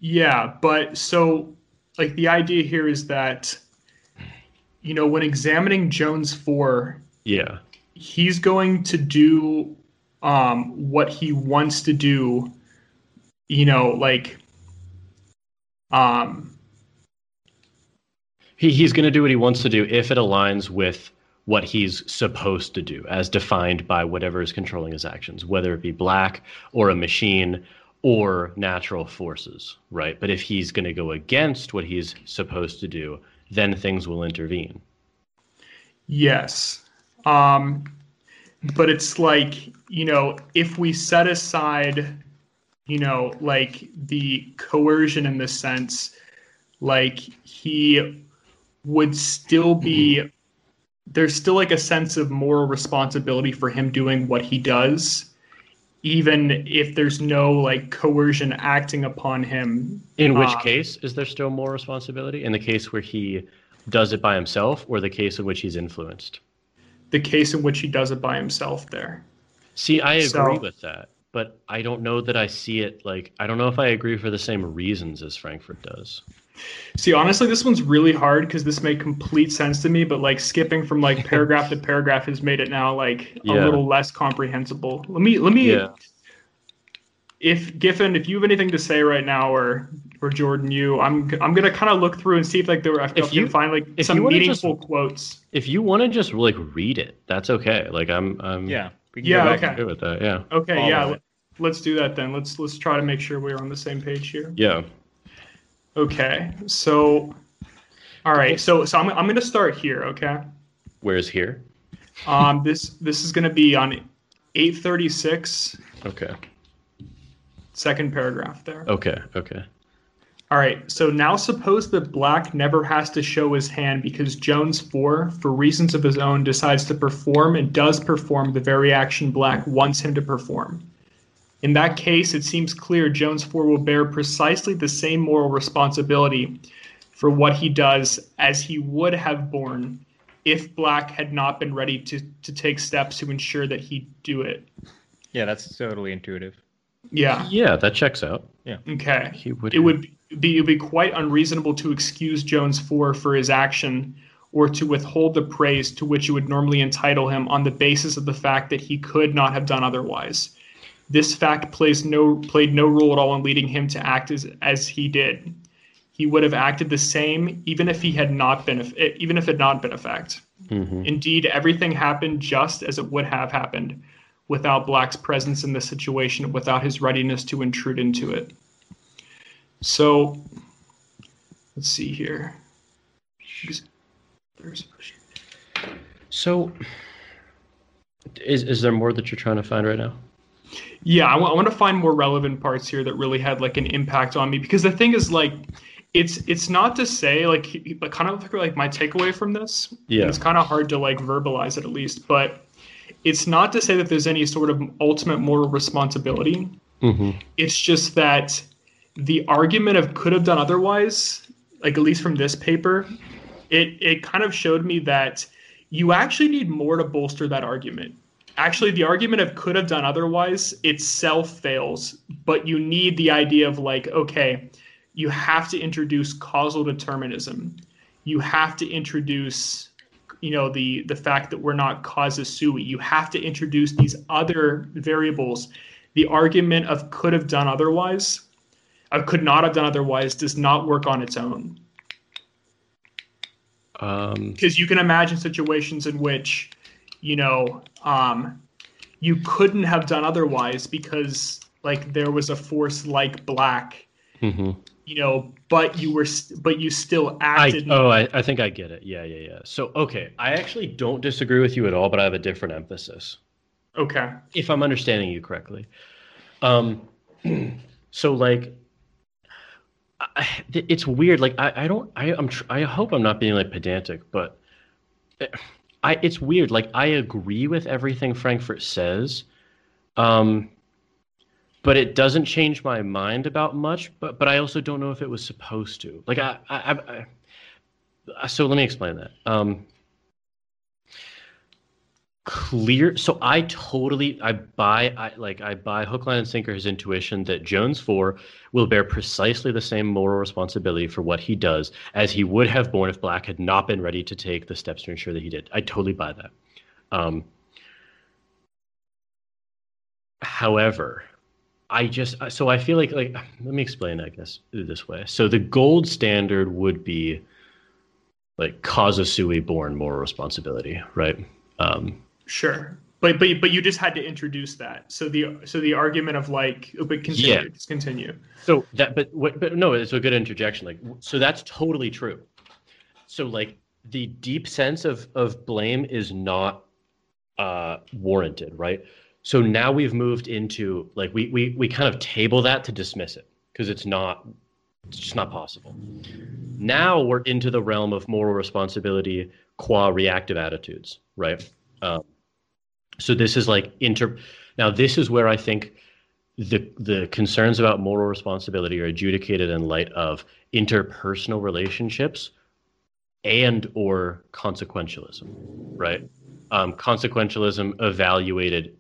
S2: Yeah, but so like the idea here is that you know when examining Jones four,
S1: Yeah.
S2: he's going to do um what he wants to do, you know, like um
S1: He, he's going to do what he wants to do if it aligns with what he's supposed to do, as defined by whatever is controlling his actions, whether it be black or a machine or natural forces, right? But if he's going to go against what he's supposed to do, then things will intervene.
S2: Yes. Um, but it's like, you know, if we set aside, you know, like the coercion in the sense, like he would still be, there's still like a sense of moral responsibility for him doing what he does, even if there's no like coercion acting upon him.
S1: In which
S2: Uh,
S1: case is there still more responsibility? In the case where he does it by himself or the case in which he's influenced?
S2: The case in which he does it by himself there.
S1: See, I agree
S2: So-
S1: with that, but I don't know that I see it like I don't know if I agree for the same reasons as Frankfurt does.
S2: See, honestly, this one's really hard because this made complete sense to me, but like skipping from like paragraph to paragraph has made it now like a
S1: Yeah.
S2: little less comprehensible. Let me let me
S1: Yeah.
S2: if Giffen, if you have anything to say right now, or or Jordan, you, I'm I'm gonna kind of look through and see if like there if,
S1: If
S2: if you
S1: you-
S2: find like some
S1: you wanna just-
S2: meaningful quotes.
S1: If you want to just like read it, that's okay. Like I'm I'm
S3: Yeah. We can
S2: Yeah,
S3: go back
S2: okay.
S1: good with that. Yeah.
S2: Okay,
S3: Follow
S2: yeah,
S3: it.
S2: Let- let's do that then. Let's let's try to make sure we're on the same page here.
S1: Yeah.
S2: Okay, so All right, so so I'm I'm going to start here, okay?
S1: Where's here?
S2: Um, this this is going to be on 836,
S1: Okay.
S2: second paragraph there.
S1: Okay. Okay.
S2: All right, so now suppose that Black never has to show his hand because Jones 4, for reasons of his own, decides to perform and does perform the very action Black wants him to perform. In that case, it seems clear Jones 4 will bear precisely the same moral responsibility for what he does as he would have borne if Black had not been ready to, to take steps to ensure that he do it.
S3: Yeah, that's totally intuitive.
S2: Yeah.
S1: Yeah, that checks out. Yeah.
S2: Okay.
S1: He would.
S2: it would be it would be quite unreasonable to excuse Jones 4 for his action or to withhold the praise to which it would normally entitle him on the basis of the fact that he could not have done otherwise. This fact plays no played no role at all in leading him to act as as he did. He would have acted the same even if he had not been even if it had not been a fact.
S1: Mhm.
S2: Indeed, everything happened just as it would have happened without Black's presence in the situation, without his readiness to intrude into it. So, let's see here.
S1: So, is is there more that you're trying to find right now?
S2: Yeah, I want to find more relevant parts here that really had like an impact on me because the thing is like it's it's not to say like kind of like my takeaway from this.
S1: Yeah.
S2: It's kind of hard to like verbalize it at least, but it's not to say that there's any sort of ultimate moral responsibility.
S1: Mm-hmm.
S2: It's just that the argument of could have done otherwise, like at least from this paper, it it kind of showed me that you actually need more to bolster that argument. Actually, the argument of could have done otherwise itself fails, but you need the idea of like, okay, you have to introduce causal determinism. You have to introduce you know the the fact that we're not causa sui. You have to introduce these other variables. The argument of could have done otherwise uh, could not have done otherwise does not work on its own.
S1: Um,
S2: because you can imagine situations in which you know um, you couldn't have done otherwise because like there was a force like black
S1: mhm.
S2: you know but you were st- but you still
S1: I
S2: acted
S1: oh I, I think I get it. Yeah, yeah, yeah. So okay, I actually don't disagree with you at all, but I have a different emphasis.
S2: okay
S1: if I'm understanding you correctly. Um, so like, I, it's weird. Like I, I don't, I, I'm, tr- I hope I'm not being like pedantic, but I, it's weird. Like I agree with everything Frankfurt says, um, but it doesn't change my mind about much. But, but I also don't know if it was supposed to. Like I, I, I, I so let me explain that. Um, clear so i totally i buy i like i buy hook line and sinker his intuition that jones 4 will bear precisely the same moral responsibility for what he does as he would have borne if black had not been ready to take the steps to ensure that he did. I totally buy that. Um however i just so i feel like like let me explain i guess this way. So the gold standard would be like causa sui born moral responsibility right? Um
S2: Sure, but but but you just had to introduce that. So the so the argument of like, oh, but continue,
S1: Yeah.
S2: just continue.
S1: So that, but what, but no, it's a good interjection. Like, so that's totally true. So like, the deep sense of of blame is not uh, warranted, right? So now we've moved into like we we we kind of table that to dismiss it because it's not it's just not possible. Now we're into the realm of moral responsibility qua reactive attitudes, right? Um, so this is like inter. Now this is where I think the the concerns about moral responsibility are adjudicated in light of interpersonal relationships and or consequentialism right um, consequentialism evaluated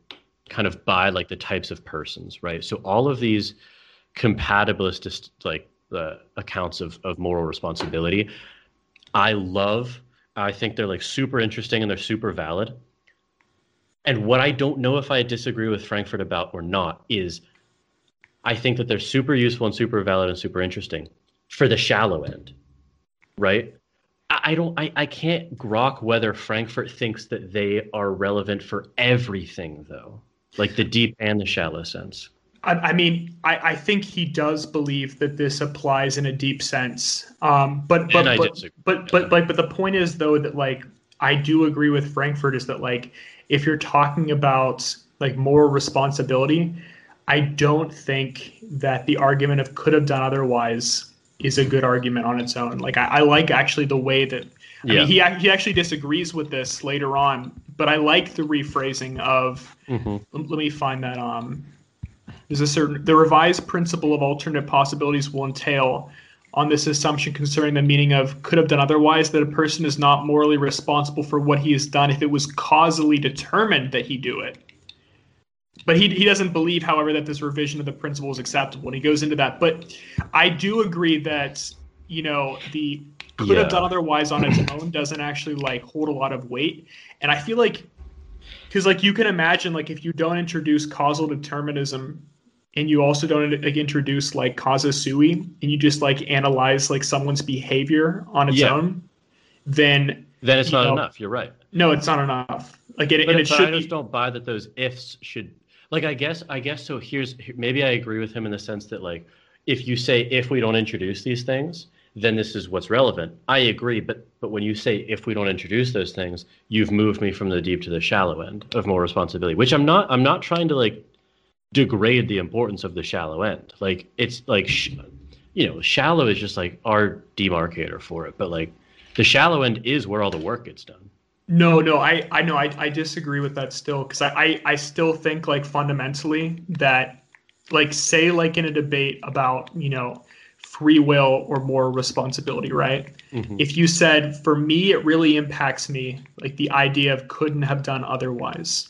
S1: kind of by like the types of persons right so all of these compatibilist like the accounts of, of moral responsibility i love i think they're like super interesting and they're super valid and what I don't know if I disagree with Frankfurt about or not is I think that they're super useful and super valid and super interesting for the shallow end, right? I don't, I, I can't grok whether Frankfurt thinks that they are relevant for everything, though, like the deep and the shallow sense.
S2: I, I mean, I, I think he does believe that this applies in a deep sense. Um, but but but,
S1: disagree.
S2: but but like but the point is though that like I do agree with Frankfurt is that like if you're talking about like moral responsibility, I don't think that the argument of could have done otherwise is a good argument on its own. Like I, I like actually the way that I
S1: Yeah.
S2: mean he he actually disagrees with this later on, but I like the rephrasing of
S1: Mhm.
S2: let let me find that um there's a certain the revised principle of alternate possibilities will entail on this assumption concerning the meaning of could have done otherwise that a person is not morally responsible for what he has done if it was causally determined that he do it. But he, he doesn't believe however that this revision of the principle is acceptable and he goes into that. But i do agree that you know the could
S1: Yeah.
S2: have done otherwise on its own doesn't actually like hold a lot of weight. And i feel like because like you can imagine like if you don't introduce causal determinism and you also don't like introduce like causa sui and you just like analyze like someone's behavior on its
S1: Yeah.
S2: own then
S1: Then it's not
S2: know,
S1: enough. You're right.
S2: no it's not enough like it,
S1: But,
S2: and it
S1: but
S2: should
S1: I just
S2: be,
S1: don't buy that those ifs should like I guess I guess so here's maybe I agree with him in the sense that like if you say if we don't introduce these things then this is what's relevant. I agree, but but when you say if we don't introduce those things, you've moved me from the deep to the shallow end of more responsibility, which I'm not I'm not trying to like degrade the importance of the shallow end. Like it's like sh- you know, shallow is just like our demarcator for it, but like the shallow end is where all the work gets done.
S2: No, no, I, I know, I, I disagree with that still because I, I, I still think like fundamentally that, like, say like in a debate about you know free will or more responsibility, right?
S1: Mhm.
S2: If you said for me it really impacts me, like the idea of couldn't have done otherwise,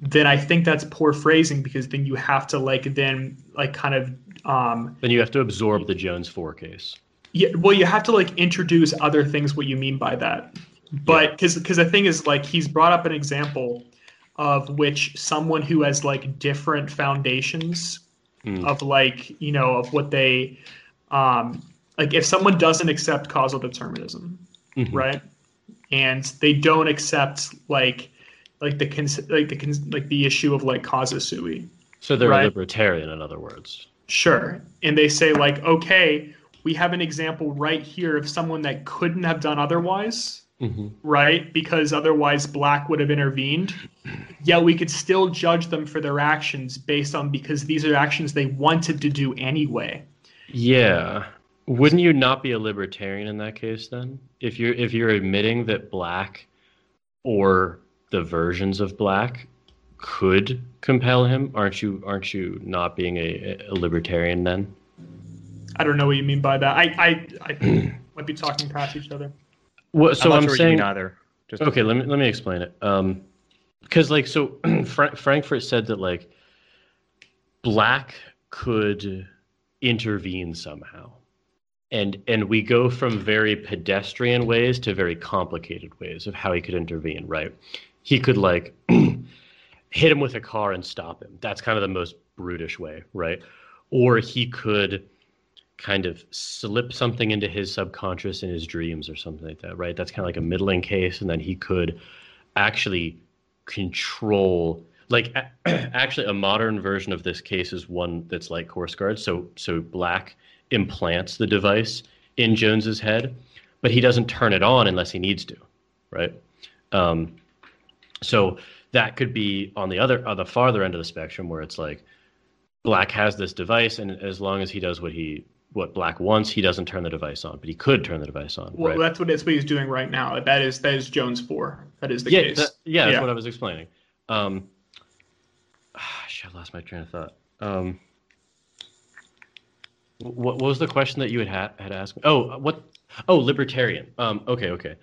S2: then I think that's poor phrasing because then you have to like then like kind of um
S1: Then you have to absorb the Jones 4 case.
S2: yeah, well, you have to like introduce other things. What you mean by that? But because because the thing is, like, he's brought up an example of which someone who has like different foundations
S1: Hmm.
S2: of like you know of what they um like if someone doesn't accept causal determinism
S1: Mhm.
S2: right and they don't accept like like the cons- like the cons- like the issue of like causa sui
S1: So they're
S2: Right.
S1: a libertarian, in other words.
S2: Sure. And they say, like, okay, we have an example right here of someone that couldn't have done otherwise,
S1: Mm-hmm.
S2: right? Because otherwise Black would have intervened. Yet we could still judge them for their actions based on because these are actions they wanted to do anyway.
S1: Yeah. Wouldn't you not be a libertarian in that case then? If you're if you're admitting that black or the versions of black could compel him, aren't you aren't you not being a, a libertarian then?
S2: I don't know what you mean by that. I I, I might be talking past each other.
S1: Well, so
S3: I'm not
S1: I'm
S3: sure what you
S1: saying
S3: mean either. Just
S1: Okay, let me let me explain it. Um, because like so, Fra- Frankfurt said that like black could intervene somehow, and and we go from very pedestrian ways to very complicated ways of how he could intervene. Right? He could like hit him with a car and stop him. That's kind of the most brutish way, right? Or he could kind of slip something into his subconscious in his dreams or something like that, right? That's kind of like a middling case, and then he could actually control. Like, actually, a modern version of this case is one that's like Course Guard. So, so Black implants the device in Jones's head, but he doesn't turn it on unless he needs to, right? Um, so that could be on the other, on the farther end of the spectrum, where it's like Black has this device, and as long as he does what he what Black wants, he doesn't turn the device on, but he could turn the device on.
S2: Well,
S1: right?
S2: that's what that's what he's doing right now. That is that is Jones four. That is the
S1: yeah,
S2: case.
S1: that- yeah, that's
S2: Yeah.
S1: what I was explaining. Um, ah, shit, I lost my train of thought. Um, what, what was the question that you had ha- had asked me? Oh, what? Oh, libertarian. Um, okay, okay.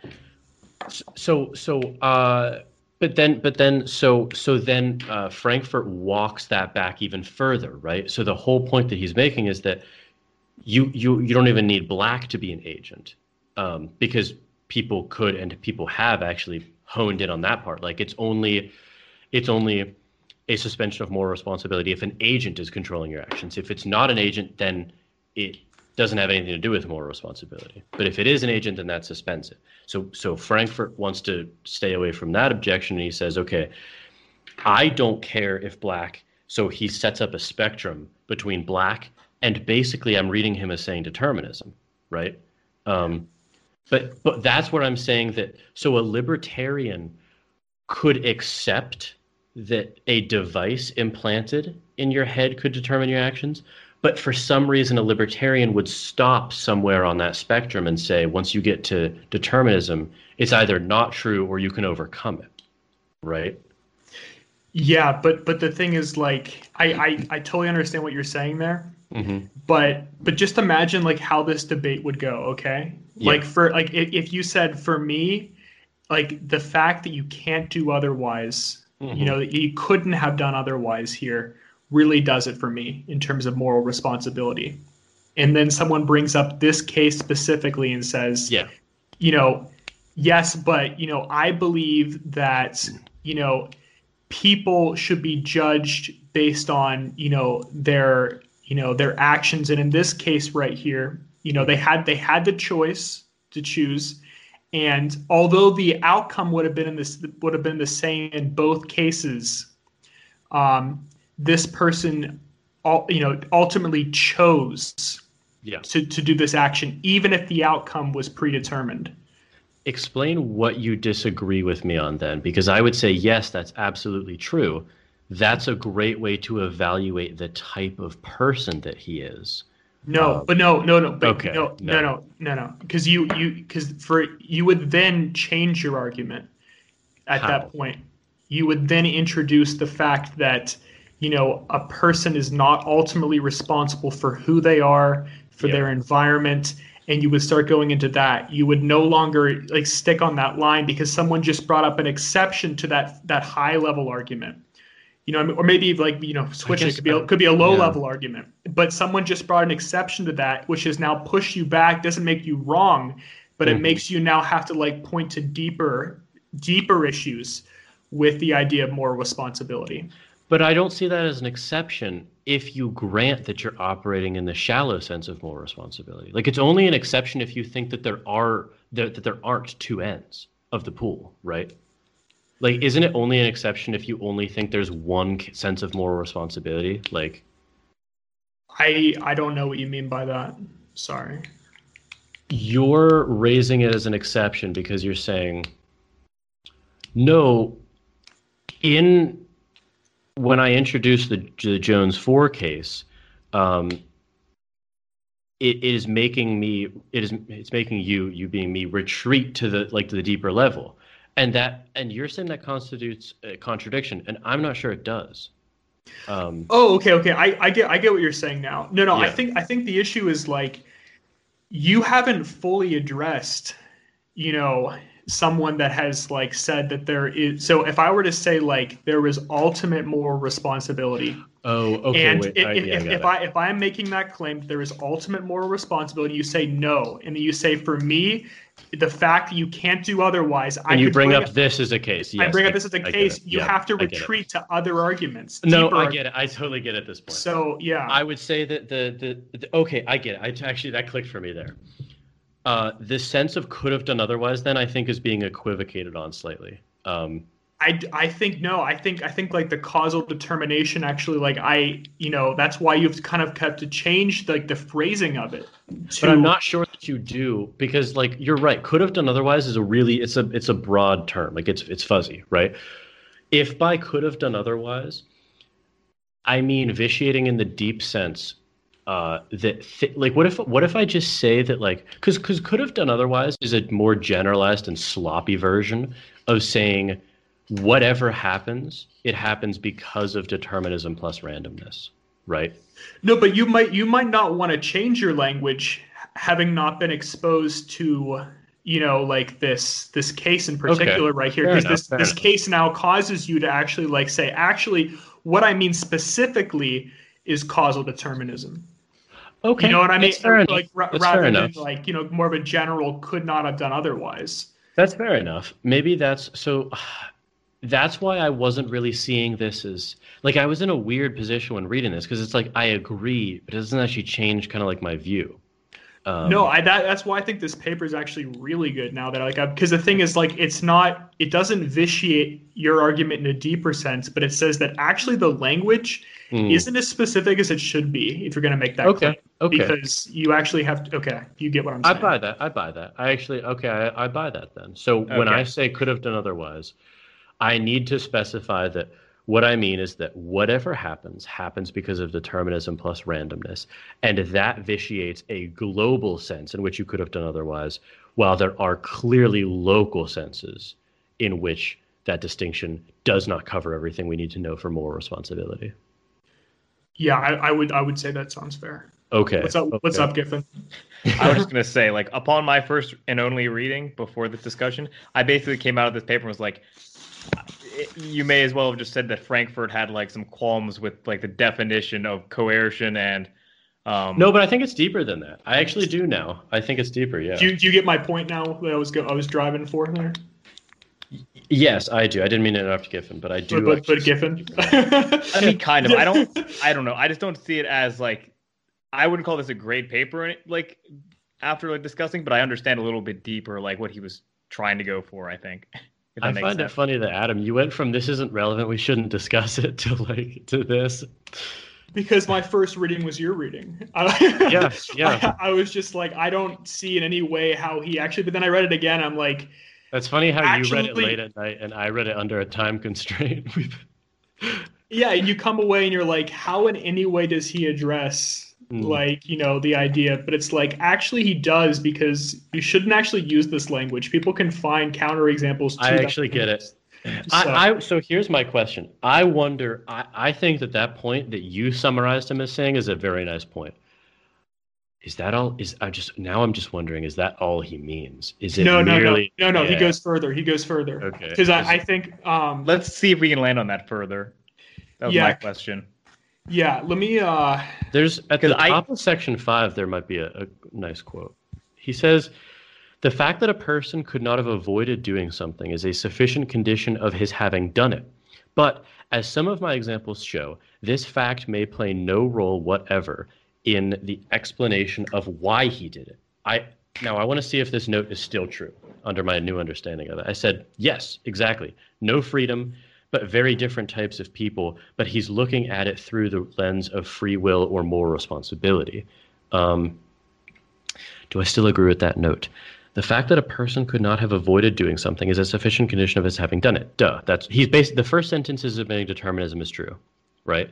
S1: So, so, uh, but then, but then, so, so then, uh, Frankfurt walks that back even further, right? So the whole point that he's making is that you, you, you don't even need black to be an agent, um, because people could and people have actually honed in on that part. Like it's only, it's only a suspension of moral responsibility if an agent is controlling your actions. If it's not an agent, then it doesn't have anything to do with moral responsibility. But if it is an agent, then that suspends it. So so Frankfurt wants to stay away from that objection and he says, okay, I don't care if black So he sets up a spectrum between black and basically I'm reading him as saying determinism, right? Um, but but that's what I'm saying that so a libertarian could accept that a device implanted in your head could determine your actions, but for some reason a libertarian would stop somewhere on that spectrum and say once you get to determinism, it's either not true or you can overcome it, right?
S2: Yeah, but but the thing is, like, I I, I totally understand what you're saying there.
S1: Mm-hmm.
S2: But but just imagine like how this debate would go. Okay,
S1: Yeah.
S2: like for like if, if you said for me, like the fact that you can't do otherwise,
S1: Mm-hmm.
S2: you know, that you couldn't have done otherwise here, really does it for me in terms of moral responsibility. And then someone brings up this case specifically and says,
S1: Yeah.
S2: you know, yes, but you know, I believe that you know people should be judged based on you know their you know their actions, and in this case right here, you know, they had they had the choice to choose. And although the outcome would have been in this would have been the same in both cases, um, this person, you know, ultimately chose
S1: Yeah.
S2: to, to do this action, even if the outcome was predetermined.
S1: Explain what you disagree with me on then, because I would say, yes, that's absolutely true. That's a great way to evaluate the type of person that he is.
S2: No,
S1: Um,
S2: but no, no, no, but
S1: okay,
S2: no,
S1: no.
S2: no, no, no, no, because you, you, because for you would then change your argument at
S1: How?
S2: that point. You would then introduce the fact that you know a person is not ultimately responsible for who they are, for their environment, and you would start going into that. You would no longer like stick on that line because someone just brought up an exception to that that high level argument. You know, or maybe like you know, switch it could be a,
S1: uh,
S2: could be a low
S1: yeah.
S2: level argument, but someone just brought an exception to that, which has now pushed you back. Doesn't make you wrong, but it
S1: Mhm.
S2: makes you now have to like point to deeper, deeper issues with the idea of moral responsibility.
S1: But I don't see that as an exception if you grant that you're operating in the shallow sense of moral responsibility. Like it's only an exception if you think that there are that, that there aren't two ends of the pool, right? Like isn't it only an exception if you only think there's one sense of moral responsibility? Like
S2: I I don't know what you mean by that. Sorry.
S1: you're raising it as an exception because you're saying no in when i introduced the, the jones 4 case um, it, it is making me it is it's making you you being me retreat to the like to the deeper level and that and you're saying that constitutes a contradiction and i'm not sure it does um,
S2: Oh, okay, okay. I, I get I get what you're saying now. No, no. I think I think the issue is like you haven't fully addressed, you know, someone that has like said that there is. So if I were to say like there is ultimate moral responsibility,
S1: oh okay
S2: and
S1: wait,
S2: if,
S1: I,
S2: if,
S1: yeah, I
S2: if,
S1: got
S2: if. I if I'm making that claim that there is ultimate moral responsibility, you say no, and then you say for me, the fact that you can't do otherwise, I
S1: and you
S2: could
S1: bring up this as a case
S2: I
S1: yes,
S2: bring up this as a
S1: I
S2: case. You
S1: Yeah,
S2: have to
S1: I
S2: retreat to other arguments.
S1: No, I get it. I totally get it at this point.
S2: So yeah,
S1: I would say that the, the the okay, I get it. I actually that clicked for me there. Uh, the sense of could have done otherwise, then I think is being equivocated on slightly. Um,
S2: I, I think no i think i think like the causal determination actually like i you know that's why you've kind of kept to change like the phrasing of it to,
S1: but I'm not sure that you do because, like, you're right. Could have done otherwise is a really it's a it's a broad term. Like it's it's fuzzy, right? If by could have done otherwise, I mean vitiating in the deep sense uh, that th- like what if what if I just say that like because because could have done otherwise is a more generalized and sloppy version of saying whatever happens, it happens because of determinism plus randomness, right?
S2: no but you might you might not want to change your language having not been exposed to you know like this this case in particular right here because this this
S1: enough.
S2: case now causes you to actually like say actually what i mean specifically is causal determinism
S1: Okay,
S2: you know what i mean
S1: fair
S2: like
S1: fair
S2: rather than
S1: enough.
S2: like you know more of a general could not have done otherwise
S1: That's fair enough. Maybe that's so. That's why I wasn't really seeing this as like I was in a weird position when reading this because it's like I agree, but it doesn't actually change kind of like my view. Um,
S2: no, I that that's why I think this paper is actually really good now that I, like because the thing is like it's not it doesn't vitiate your argument in a deeper sense, but it says that actually the language
S1: mm,
S2: isn't as specific as it should be if you're going to make that
S1: okay.
S2: claim.
S1: Okay.
S2: Because you actually have to, okay, you get what I'm saying.
S1: I buy that. I buy that. I actually okay. I, I buy that then. So when I say could have done otherwise, I need to specify that what I mean is that whatever happens happens because of determinism plus randomness, and that vitiates a global sense in which you could have done otherwise, while there are clearly local senses in which that distinction does not cover everything we need to know for moral responsibility.
S2: Yeah, I, I would I would say that sounds fair.
S1: Okay.
S2: What's up? What's up, Giffen?
S3: I was just gonna say, like, upon my first and only reading before this discussion, I basically came out of this paper and was like, it- you may as well have just said that Frankfurt had like some qualms with like the definition of coercion and um
S1: No, but I think it's deeper than that. I actually do now. I think it's deeper. Yeah.
S2: Do you, do you get my point now that I was go, I was driving for there?
S1: Yes, I do. I didn't mean to interrupt Giffen, but I do.
S2: But, but, but Giffen.
S3: I mean kind of. I don't I don't know. I just don't see it as like I wouldn't call this a great paper like after like discussing, but I understand a little bit deeper like what he was trying to go for, I think. If that
S1: I
S3: makes
S1: find it funny that Adam, you went from this isn't relevant, we shouldn't discuss it to like to this.
S2: because my first reading was your reading.
S1: Yeah, yeah.
S2: I, I was just like, I don't see in any way how he actually. But then I read it again. I'm like,
S1: That's funny how you read it late at night and I read it under a time constraint.
S2: yeah. And you come away and you're like, how in any way does he address
S1: Mm.
S2: like you know the idea? But it's like actually he does because you shouldn't actually use this language. People can find counterexamples. to
S1: I actually get it.
S2: So-
S1: I, I so here's my question. I wonder. I, I think that that point that you summarized him as saying is a very nice point. Is that all? Is I just now I'm just wondering. Is that all he means? Is it
S2: no, no,
S1: merely?
S2: no, no, no. He
S1: Yeah.
S2: goes further. He goes further.
S1: Okay.
S2: Because I, I think, um,
S3: Let's see if we can land on that further. That was
S2: Yeah.
S3: my question.
S2: Yeah. Let me. uh
S1: There's at the
S3: I-
S1: top of section five. There might be a, a nice quote. He says, "The fact that a person could not have avoided doing something is a sufficient condition of his having done it. But as some of my examples show, this fact may play no role whatever in the explanation of why he did it." I now I want to see if this note is still true under my new understanding of it. I said, "Yes, exactly. No freedom." But very different types of people. But he's looking at it through the lens of free will or moral responsibility. Um, do I still agree with that note? The fact that a person could not have avoided doing something is a sufficient condition of his having done it. Duh. That's he's basically the first sentence is admitting determinism is true, right?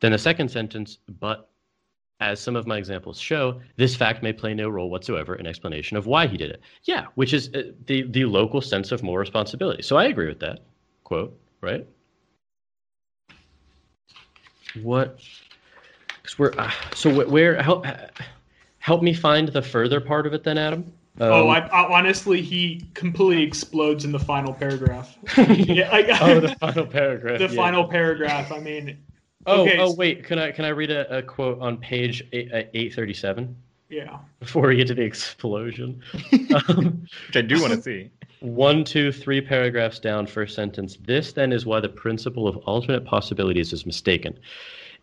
S1: Then the second sentence, but as some of my examples show, this fact may play no role whatsoever in explanation of why he did it. Yeah, which is uh, the the local sense of moral responsibility. So I agree with that quote, right? What? Because we're uh, so wh- where help help me find the further part of it then, Adam.
S2: oh,
S1: Um,
S2: I, I honestly, he completely explodes in the final paragraph. yeah, like,
S1: oh, the final paragraph.
S2: the
S1: yeah.
S2: final paragraph. I mean,
S1: Oh,
S2: okay,
S1: oh,
S2: so-
S1: wait. Can I can I read a, a quote on page uh, eight thirty seven
S2: yeah.
S1: before we get to the explosion? um,
S3: Which I do want to see.
S1: One, two, three paragraphs down, first sentence. This then is why the principle of alternate possibilities is mistaken.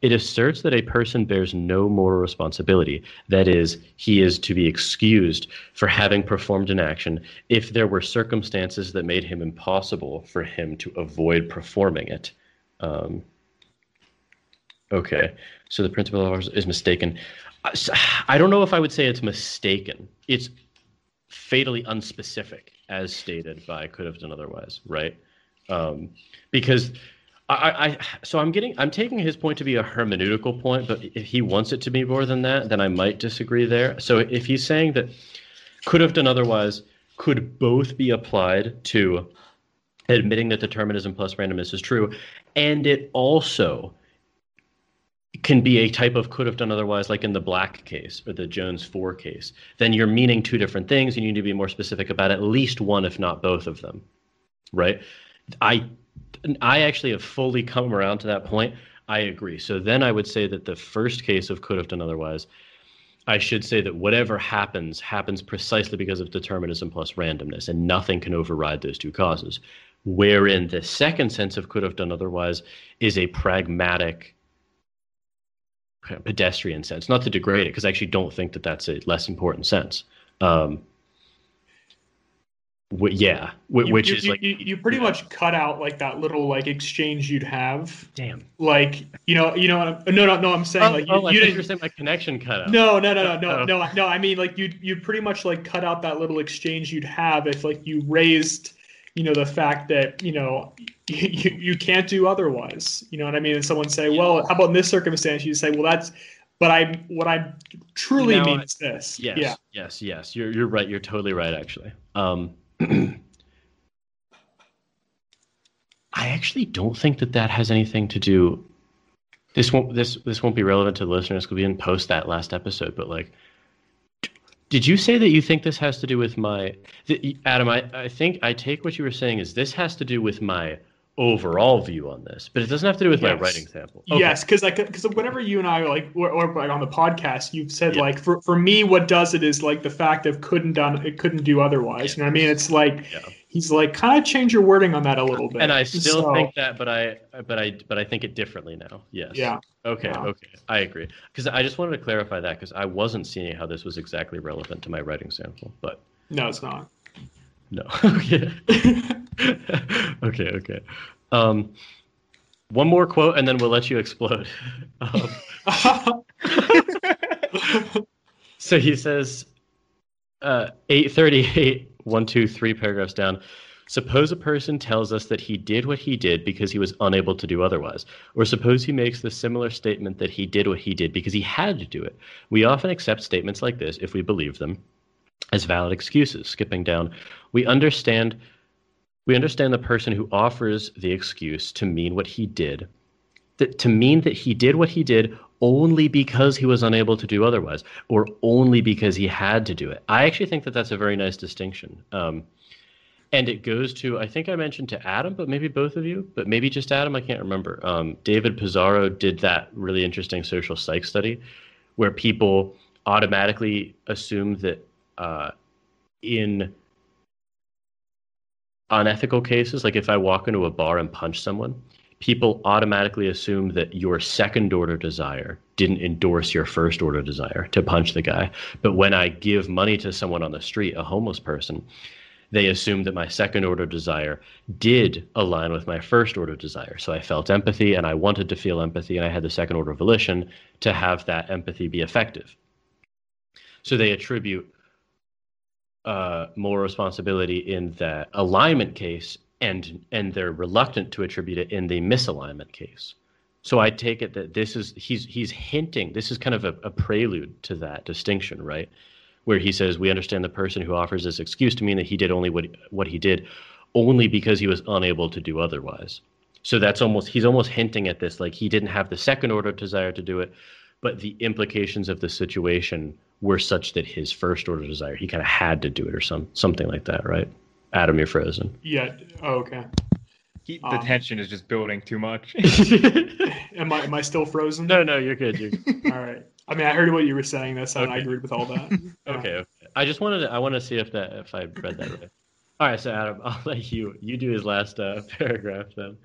S1: It asserts that a person bears no moral responsibility. That is, he is to be excused for having performed an action if there were circumstances that made him impossible for him to avoid performing it. Um, okay, so the principle of ours is mistaken. I don't know if I would say it's mistaken. It's fatally unspecific, as stated by could have done otherwise, right? Um, because I, I, so I'm getting, I'm taking his point to be a hermeneutical point, but if he wants it to be more than that, then I might disagree there. So if he's saying that could have done otherwise could both be applied to admitting that determinism plus randomness is true, and it also can be a type of could have done otherwise, like in the Black case or the Jones 4 case, then you're meaning two different things. And you need to be more specific about at least one, if not both of them. Right? I I actually have fully come around to that point. I agree. So then I would say that the first case of could have done otherwise, I should say that whatever happens happens precisely because of determinism plus randomness, and nothing can override those two causes. Wherein the second sense of could have done otherwise is a pragmatic pedestrian sense, not to degrade it, because I actually don't think that that's a less important sense. Um, yeah,
S2: You-
S1: which
S2: you,
S1: is
S2: you,
S1: like,
S2: you, you pretty much cut out like that little like exchange you'd have,
S1: damn.
S2: like you know, you know, what I'm- no, no, no, I'm saying
S1: Oh,
S2: like you,
S1: oh,
S2: you didn't.
S1: saying my connection cut out.
S2: No, no, no, no, no,
S1: Oh.
S2: no, no. I mean, like you, you pretty much like cut out that little exchange you'd have if like you raised, you know, the fact that you know you, you, you can't do otherwise. You know what I mean? And someone say, well, how about in this circumstance? You say, well, that's, but I, what I truly
S1: Now
S2: mean is this.
S1: Yes,
S2: Yeah.
S1: yes, yes. You're you're right. You're totally right. Actually, um, I actually don't think that that has anything to do. This won't this this won't be relevant to the listeners because we didn't post that last episode. But like, did you say that you think this has to do with my Adam? I I think I take what you were saying is this has to do with my overall view on this, but it doesn't have to do with my writing sample.
S2: Yes, because like because whenever you and I like or, or like on the podcast, you've said
S1: Yeah.
S2: like for, for me, what does it is like the fact of couldn't done it couldn't do otherwise. You know what I mean? It's like
S1: Yeah.
S2: he's like kind of change your wording on that a little bit.
S1: And I still
S2: So,
S1: think that, but I, but I, but I think it differently now. Yes.
S2: yeah,
S1: Okay. Okay. I agree. Because I just wanted to clarify that because I wasn't seeing how this was exactly relevant to my writing sample, but
S2: no, it's not.
S1: No. okay. okay. Okay. Um, one more quote, and then we'll let you explode. Um, so he says, uh, 838, one, two, three paragraphs down. Suppose a person tells us that he did what he did because he was unable to do otherwise. Or suppose he makes the similar statement that he did what he did because he had to do it. We often accept statements like this, if we believe them, as valid excuses. Skipping down, we understand we understand the person who offers the excuse to mean what he did. That to mean that he did what he did only because he was unable to do otherwise or only because he had to do it. I actually think that that's a very nice distinction. Um, and it goes to i think i mentioned to adam but maybe both of you but maybe just adam i can't remember. Um, david pizarro did that really interesting social psych study where people automatically assume that uh, in unethical cases, like if I walk into a bar and punch someone, people automatically assume that your second order desire didn't endorse your first order desire to punch the guy. But when I give money to someone on the street, a homeless person, they assume that my second order desire did align with my first order desire. So I felt empathy and I wanted to feel empathy, and I had the second order volition to have that empathy be effective. So they attribute uh, more responsibility in the alignment case, and and they're reluctant to attribute it in the misalignment case. So I take it that this is he's he's hinting. This is kind of a, a prelude to that distinction, right? Where he says we understand the person who offers this excuse to mean that he did only what what he did, only because he was unable to do otherwise. So that's almost he's almost hinting at this like he didn't have the second order desire to do it, but the implications of the situation were such that his first order desire he kind of had to do it or some something like that, right? Adam, you're frozen.
S2: yeah. Oh, okay.
S3: He, the
S2: Um,
S3: tension is just building too much.
S2: Am I am I still frozen?
S1: no, no, you're good. You're good.
S2: All right. I mean, I heard what you were saying. That's and I agreed with all that. Yeah.
S1: Okay, okay. I just wanted to, I want to see if that if I read that right. All right, so Adam, I'll let you you do his last uh, paragraph then.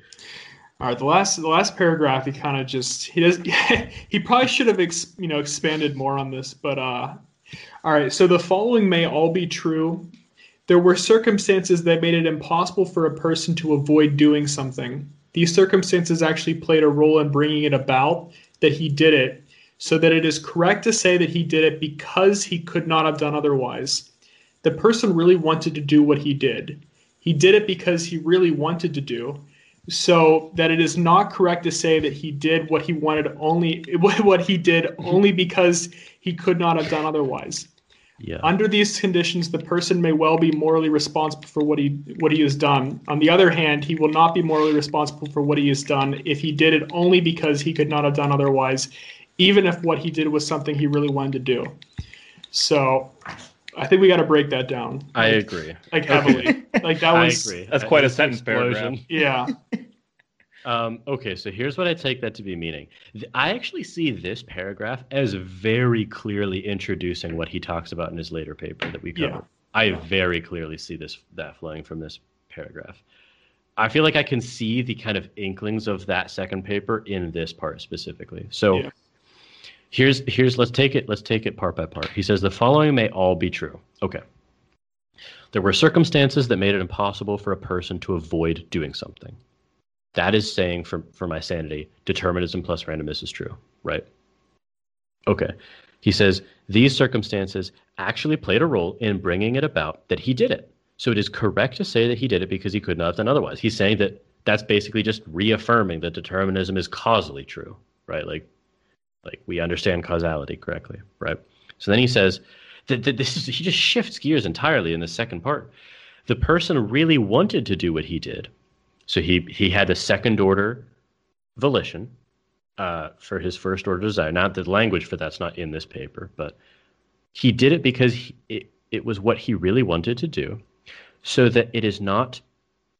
S2: All right, the last the last paragraph he kind of just he does he probably should have ex, you know expanded more on this, but uh all right, so the following may all be true. There were circumstances that made it impossible for a person to avoid doing something. These circumstances actually played a role in bringing it about that he did it, so that it is correct to say that he did it because he could not have done otherwise. The person really wanted to do what he did. He did it because he really wanted to do so that it is not correct to say that he did what he wanted only what he did mm-hmm. only because he could not have done otherwise.
S1: Yeah.
S2: under these conditions the person may well be morally responsible for what he what he has done. On the other hand he will not be morally responsible for what he has done if he did it only because he could not have done otherwise even if what he did was something he really wanted to do. So i think we got to break that down
S1: I agree.
S2: like heavily like that was.
S1: I agree.
S3: That's quite a sentence
S1: explosion.
S2: yeah
S1: Um, okay, so here's what I take that to be meaning. I actually see this paragraph as very clearly introducing what he talks about in his later paper that we covered.
S2: Yeah.
S1: covered. I very clearly see this that flowing from this paragraph. I feel like I can see the kind of inklings of that second paper in this part specifically. So
S2: Yeah.
S1: Here's here's let's take it let's take it part by part. He says the following may all be true. Okay. There were circumstances that made it impossible for a person to avoid doing something. That is saying for for my sanity, determinism plus randomness is true, right? Okay. He says these circumstances actually played a role in bringing it about that he did it. So it is correct to say that he did it because he could not have done otherwise. He's saying that that's basically just reaffirming that determinism is causally true, right? Like, like we understand causality correctly, right? So then he says that, that this is he just shifts gears entirely in the second part. The person really wanted to do what he did, so he he had a second order volition uh, for his first order desire. Not the language for that's not in this paper, but he did it because he, it it was what he really wanted to do, so that it is not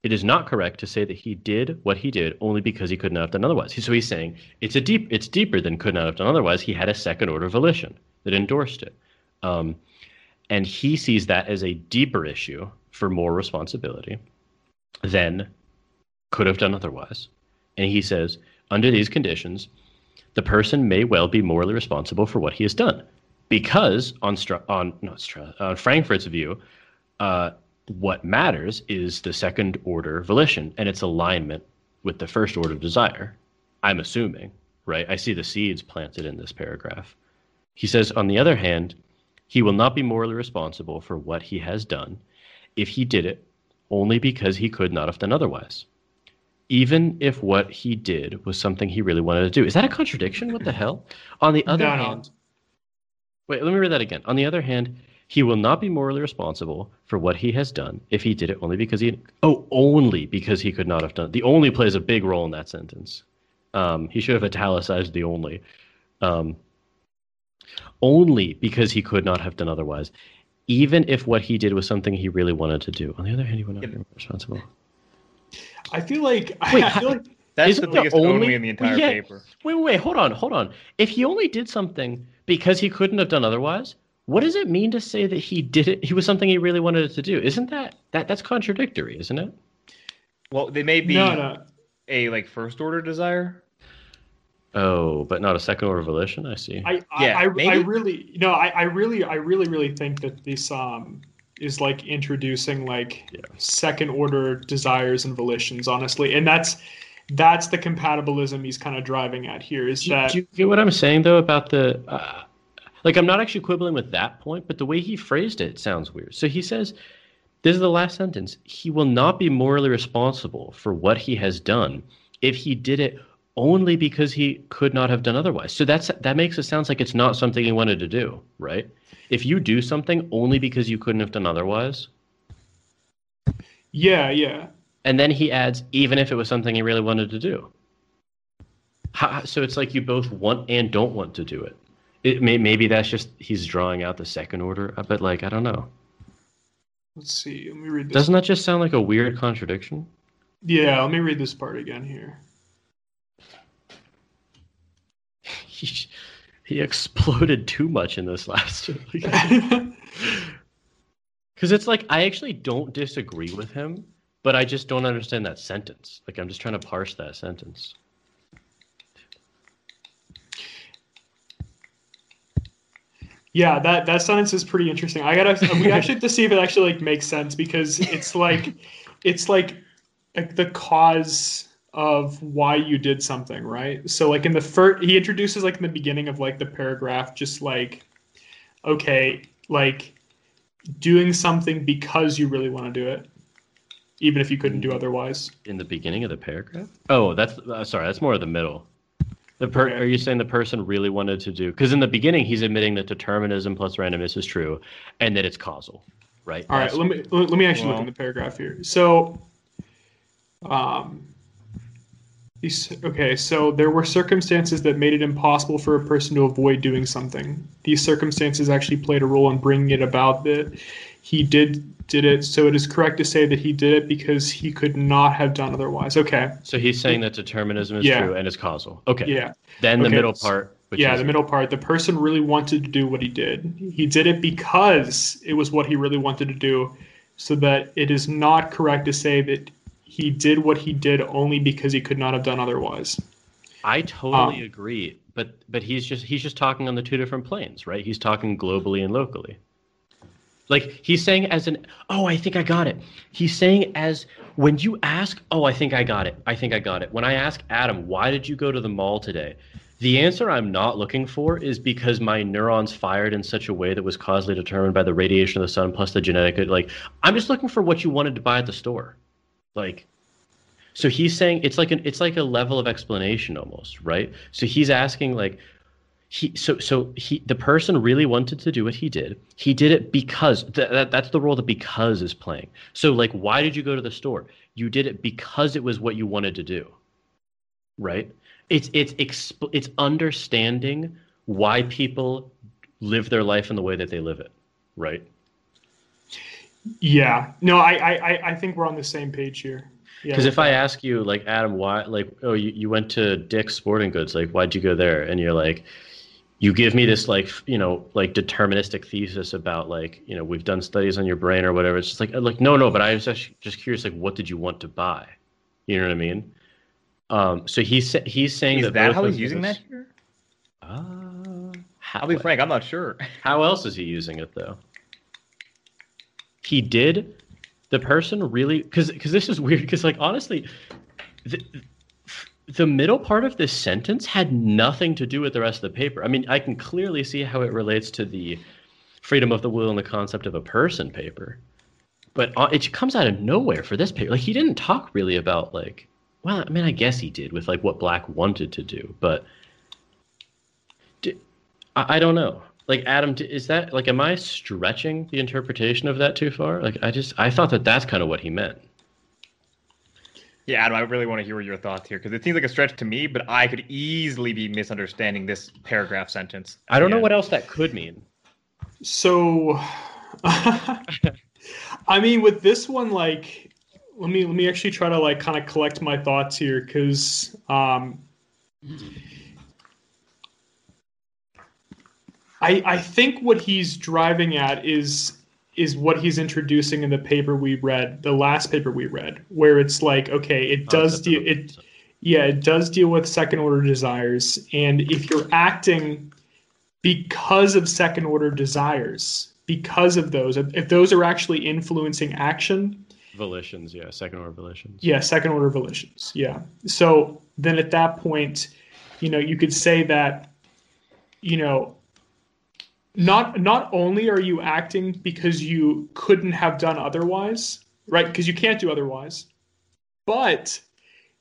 S1: it is not correct to say that he did what he did only because he could not have done otherwise. So he's saying it's a deep, it's deeper than could not have done otherwise. He had a second order volition that endorsed it, um, and he sees that as a deeper issue for more responsibility than could have done otherwise. And he says, under these conditions, the person may well be morally responsible for what he has done, because on on no on Frankfurt's view. Uh, what matters is the second order volition and its alignment with the first order desire. I'm assuming, right? I see the seeds planted in this paragraph. He says, on the other hand, he will not be morally responsible for what he has done if he did it only because he could not have done otherwise. Even if what he did was something he really wanted to do. Is that a contradiction? What the hell? On the other
S2: No, no.
S1: hand, wait, let me read that again. On the other hand, he will not be morally responsible for what he has done if he did it only because he oh only because he could not have done it. The only plays a big role in that sentence. Um, he should have italicized the only. Um, only because he could not have done otherwise, even if what he did was something he really wanted to do. On the other hand, he would not be responsible.
S2: I feel like
S1: Wait,
S2: I feel like
S3: That's the
S1: the only-
S3: only, in the entire
S1: Yeah.
S3: paper.
S1: Wait, wait, wait, hold on, hold on. If he only did something because he couldn't have done otherwise, what does it mean to say that he did it? He was something he really wanted to do. Isn't that that that's contradictory, isn't it?
S3: Well, they may be
S2: no, no.
S3: a like first order desire.
S1: Oh, but not a second order volition. I see.
S2: I,
S3: Yeah,
S2: I, I, I really, no, I, I really, I really, really think that this um is like introducing like
S1: Yeah.
S2: second order desires and volitions, honestly, and that's that's the compatibilism he's kind of driving at here. Is
S1: do,
S2: that
S1: do you get what I'm saying though about the uh, like I'm not actually quibbling with that point, but the way he phrased it sounds weird. So he says, this is the last sentence. He will not be morally responsible for what he has done if he did it only because he could not have done otherwise. So that's that makes it sounds like it's not something he wanted to do, right? If you do something only because you couldn't have done otherwise,
S2: yeah, yeah,
S1: and then he adds, even if it was something he really wanted to do. How, so it's like you both want and don't want to do it. It may, maybe that's just he's drawing out the second order, uh, but like I don't know.
S2: let's see. Let me read this.
S1: Doesn't that just sound like a weird contradiction?
S2: yeah, let me read this part again here.
S1: He, he exploded too much in this last. Because it's like I actually don't disagree with him, but I just don't understand that sentence. Like I'm just trying to parse that sentence.
S2: Yeah, that that sentence is pretty interesting. I gotta we actually have to see if it actually like makes sense because it's like it's like like the cause of why you did something, right? So like in the first he introduces like in the beginning of like the paragraph just like okay, like doing something because you really want to do it even if you couldn't do otherwise.
S1: in the beginning of the paragraph? Oh, that's uh, sorry. That's more of the middle. The per-
S2: Okay.
S1: Are you saying the person really wanted to do? Because in the beginning, he's admitting that determinism plus randomness is true, and that it's causal, right?
S2: All right,
S1: That's-
S2: let me let let me actually look in the paragraph here. So, um, these okay. So there were circumstances that made it impossible for a person to avoid doing something. These circumstances actually played a role in bringing it about that he did did it. So it is correct to say that he did it because he could not have done otherwise. Okay.
S1: So he's saying that determinism is
S2: Yeah.
S1: true and it's causal. Okay.
S2: Yeah.
S1: Then the middle part, which
S2: yeah,
S1: is
S2: the middle part. The person really wanted to do what he did. He did it because it was what he really wanted to do. So that it is not correct to say that he did what he did only because he could not have done otherwise.
S1: I totally um, agree, but but he's just he's just talking on the two different planes, right? He's talking globally and locally. Like he's saying as an oh, I think I got it. He's saying as when you ask, oh, I think I got it. I think I got it. When I ask Adam, why did you go to the mall today? The answer I'm not looking for is because my neurons fired in such a way that was causally determined by the radiation of the sun plus the genetic. Like, I'm just looking for what you wanted to buy at the store. Like, so he's saying it's like an it's like a level of explanation almost, right? So he's asking like, he so so he the person really wanted to do what he did. He did it because th- that that's the role that because is playing. So like, why did you go to the store? You did it because it was what you wanted to do, right? it's it's exp- it's understanding why people live their life in the way that they live it, right?
S2: Yeah. No, I I I think we're on the same page here.
S1: Because yeah, if I ask you, like Adam, why, like, oh, you, you went to Dick's Sporting Goods, like, why'd you go there? And you're like, you give me this, like, you know, like deterministic thesis about, like, you know, we've done studies on your brain or whatever. It's just like, like, no, no, but I was just, just curious, like, what did you want to buy? You know what I mean? Um, so he's he's saying
S3: is
S1: that,
S3: that how he's using that here?
S1: Uh,
S3: how, I'll be frank, I'm not sure.
S1: How else is he using it though? He did. The person really because because this is weird because like honestly, the, the middle part of this sentence had nothing to do with the rest of the paper. I mean, I can clearly see how it relates to the freedom of the will and the concept of a person paper, but uh, it comes out of nowhere for this paper. Like he didn't talk really about like well, I mean, I guess he did with like what Black wanted to do, but I, I don't know. Like Adam, is that like, am I stretching the interpretation of that too far? Like, I just I thought that that's kind of what he meant.
S3: Yeah, Adam, I really want to hear your thoughts here because it seems like a stretch to me, but I could easily be misunderstanding this paragraph sentence.
S1: I don't know what else that could mean.
S2: So, I mean, with this one, like, let me let me actually try to like kind of collect my thoughts here because um, I I think what he's driving at is is what he's introducing in the paper we read, the last paper we read, where it's like, okay, it oh, does deal it yeah, it does deal with second order desires. And if you're acting because of second order desires, because of those, if those are actually influencing action,
S1: volitions yeah second order volitions.
S2: Yeah second order volitions yeah. So then at that point you know you could say that you know not not only are you acting because you couldn't have done otherwise right because you can't do otherwise but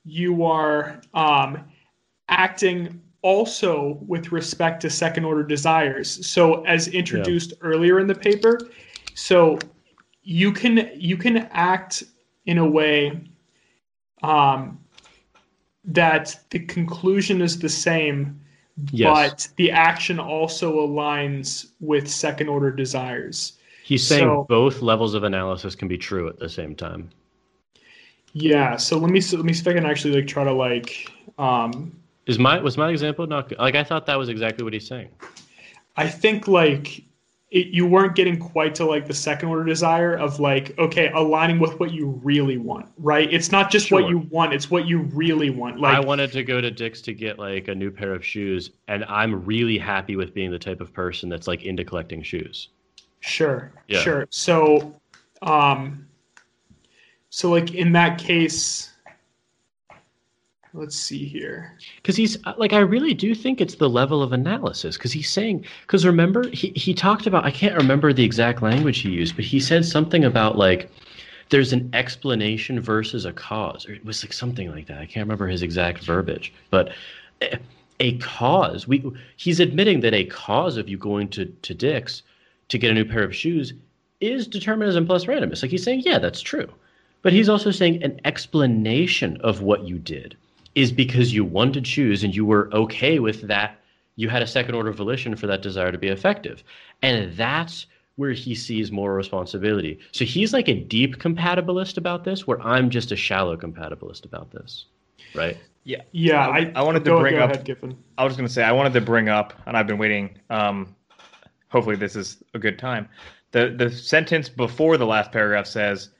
S2: you are um, acting also with respect to second order desires so as introduced yeah. earlier in the paper so you can you can act in a way um, that the conclusion is the same, yes. but the action also aligns with second order desires.
S1: He's saying so, both levels of analysis can be true at the same time.
S2: Yeah. So let me let me see if I can actually like try to like. Um,
S1: is my was my example not good? like I thought that was exactly what he's saying.
S2: I think like it, you weren't getting quite to like the second order desire of like okay aligning with what you really want right it's not just sure. what you want it's what you really want like
S1: i wanted to go to dick's to get like a new pair of shoes and i'm really happy with being the type of person that's like into collecting shoes
S2: sure yeah. sure so um so like in that case let's see here.
S1: Because he's uh, like i really do think it's the level of analysis because he's saying because remember he, he talked about i can't remember the exact language he used but he said something about like there's an explanation versus a cause or it was like something like that. I can't remember his exact verbiage but a, a cause we he's admitting that a cause of you going to to dick's to get a new pair of shoes is determinism plus randomness. Like he's saying yeah that's true. But he's also saying an explanation of what you did is because you wanted to choose and you were okay with that. You had a second order volition for that desire to be effective. And that's where he sees more responsibility. So he's like a deep compatibilist about this, where I'm just a shallow compatibilist about this. Right?
S3: Yeah.
S2: Yeah. I,
S3: I wanted
S2: to
S3: bring
S2: go
S3: up.
S2: Ahead,
S3: I was going to say, I wanted to bring up, and I've been waiting. Um, hopefully, this is a good time. The, the sentence before the last paragraph says,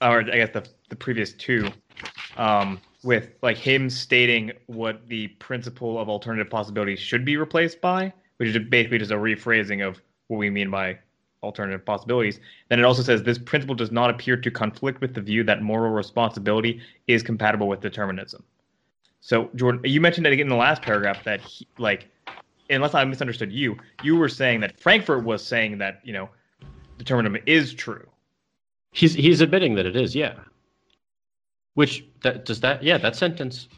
S3: or I guess the, the previous two, um, with like him stating what the principle of alternative possibilities should be replaced by, which is basically just a rephrasing of what we mean by alternative possibilities. Then it also says this principle does not appear to conflict with the view that moral responsibility is compatible with determinism. So, Jordan, you mentioned it again in the last paragraph that, he, like, unless I misunderstood you, you were saying that Frankfurt was saying that you know determinism is true.
S1: He's he's admitting that it is, yeah. Which that does that yeah that sentence.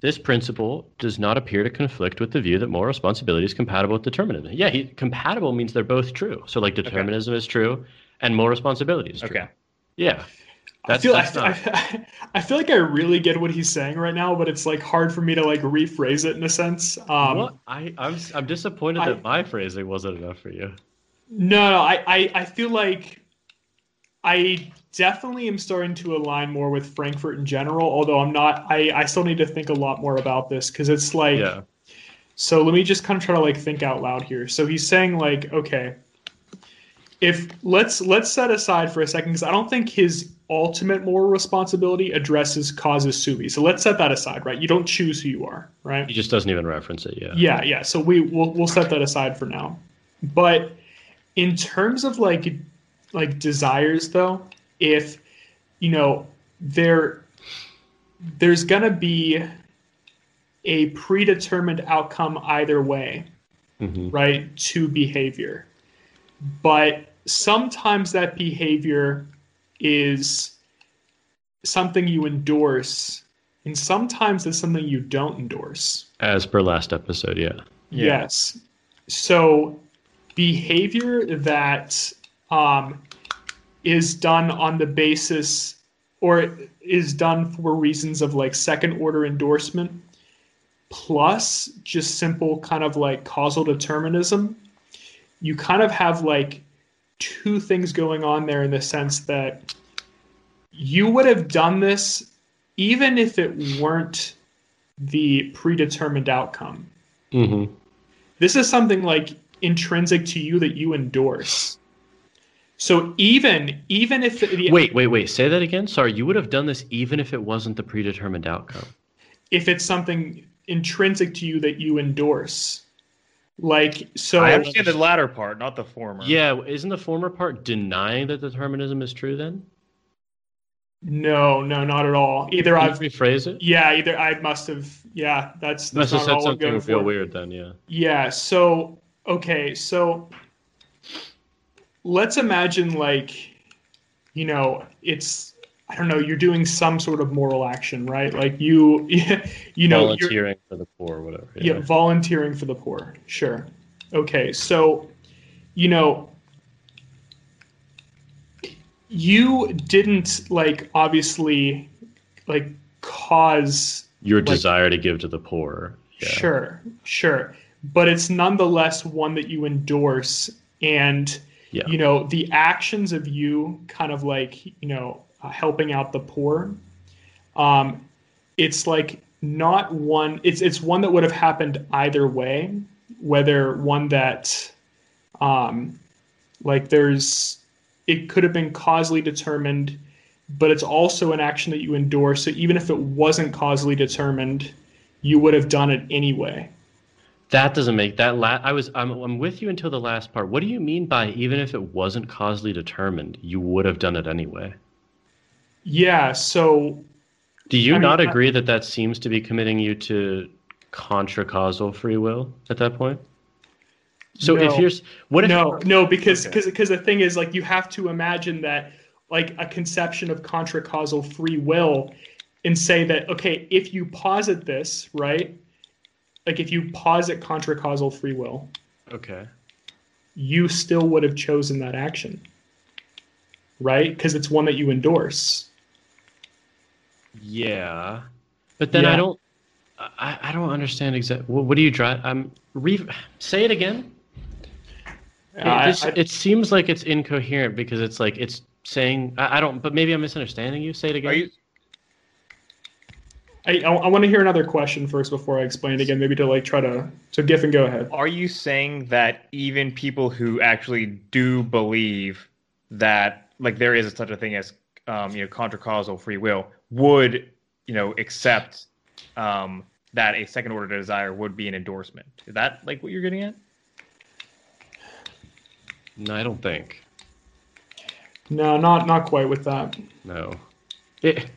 S1: This principle does not appear to conflict with the view that moral responsibility is compatible with determinism. Yeah, he, compatible means they're both true. So like determinism okay. is true, and moral responsibility is true. Okay. Yeah.
S2: That's, I feel I, I, I, feel like I really get what he's saying right now, but it's like hard for me to like rephrase it in a sense. Um,
S1: what? I I'm I'm disappointed I, that my phrasing wasn't enough for you.
S2: No, no, I, I I feel like I definitely am starting to align more with Frankfurt in general. Although I'm not, I I still need to think a lot more about this because it's like. Yeah. So let me just kind of try to like think out loud here. So he's saying like, okay, if let's let's set aside for a second because I don't think his ultimate moral responsibility addresses causa sui. So let's set that aside, right? You don't choose who you are, right?
S1: He just doesn't even reference it, yeah.
S2: Yeah, yeah. So we we'll we'll set that aside for now. But in terms of like like desires though, if you know there there's gonna be a predetermined outcome either way, mm-hmm. right? To behavior but sometimes that behavior is something you endorse and sometimes it's something you don't endorse
S1: as per last episode yeah,
S2: yeah. yes so behavior that um, is done on the basis or is done for reasons of like second order endorsement plus just simple kind of like causal determinism you kind of have like two things going on there in the sense that you would have done this even if it weren't the predetermined outcome. Mm-hmm. This is something like intrinsic to you that you endorse. So even even if the,
S1: wait wait wait say that again. Sorry, you would have done this even if it wasn't the predetermined outcome.
S2: If it's something intrinsic to you that you endorse. Like so,
S3: I understand the latter part, not the former.
S1: Yeah, isn't the former part denying that determinism is true? Then.
S2: No, no, not at all. Either
S1: Can
S2: I've
S1: rephrase it.
S2: Yeah, either I must have. Yeah, that's that's
S1: must have said something real weird then. Yeah.
S2: Yeah. So okay, so let's imagine like, you know, it's I don't know, you're doing some sort of moral action, right? Like you, you know,
S1: volunteering for the poor, whatever.
S2: Yeah. yeah, volunteering for the poor. Sure. Okay, so, you know, you didn't like obviously like cause
S1: your like, desire to give to the poor.
S2: Yeah. Sure, sure, but it's nonetheless one that you endorse, and yeah. you know the actions of you kind of like you know uh, helping out the poor. Um, it's like not one. It's it's one that would have happened either way, whether one that, um, like there's, it could have been causally determined, but it's also an action that you endorse. So even if it wasn't causally determined, you would have done it anyway.
S1: That doesn't make that la- I was I'm, I'm with you until the last part. What do you mean by even if it wasn't causally determined, you would have done it anyway?
S2: Yeah. So.
S1: Do you I not mean, agree I, that that seems to be committing you to contra causal free will at that point? So no, if you're what if
S2: no no because because okay. because the thing is like you have to imagine that like a conception of contra causal free will and say that okay if you posit this right like if you posit contra causal free will
S1: okay
S2: you still would have chosen that action right because it's one that you endorse
S1: yeah, but then yeah. I don't. I, I don't understand exactly. What, what do you drive? I'm re- say it again. Uh, it, I, it seems like it's incoherent because it's like it's saying I, I, don't. But maybe I'm misunderstanding you. Say it again. You,
S2: I, I want to hear another question first before I explain it again. Maybe to like try to so Giffen, go ahead.
S3: Are you saying that even people who actually do believe that like there is such a thing as um, you know contra causal free will would you know, accept um, that a second order desire would be an endorsement. Is that like what you're getting at?
S1: No, I don't think.
S2: No, not not quite with that.
S1: No. It,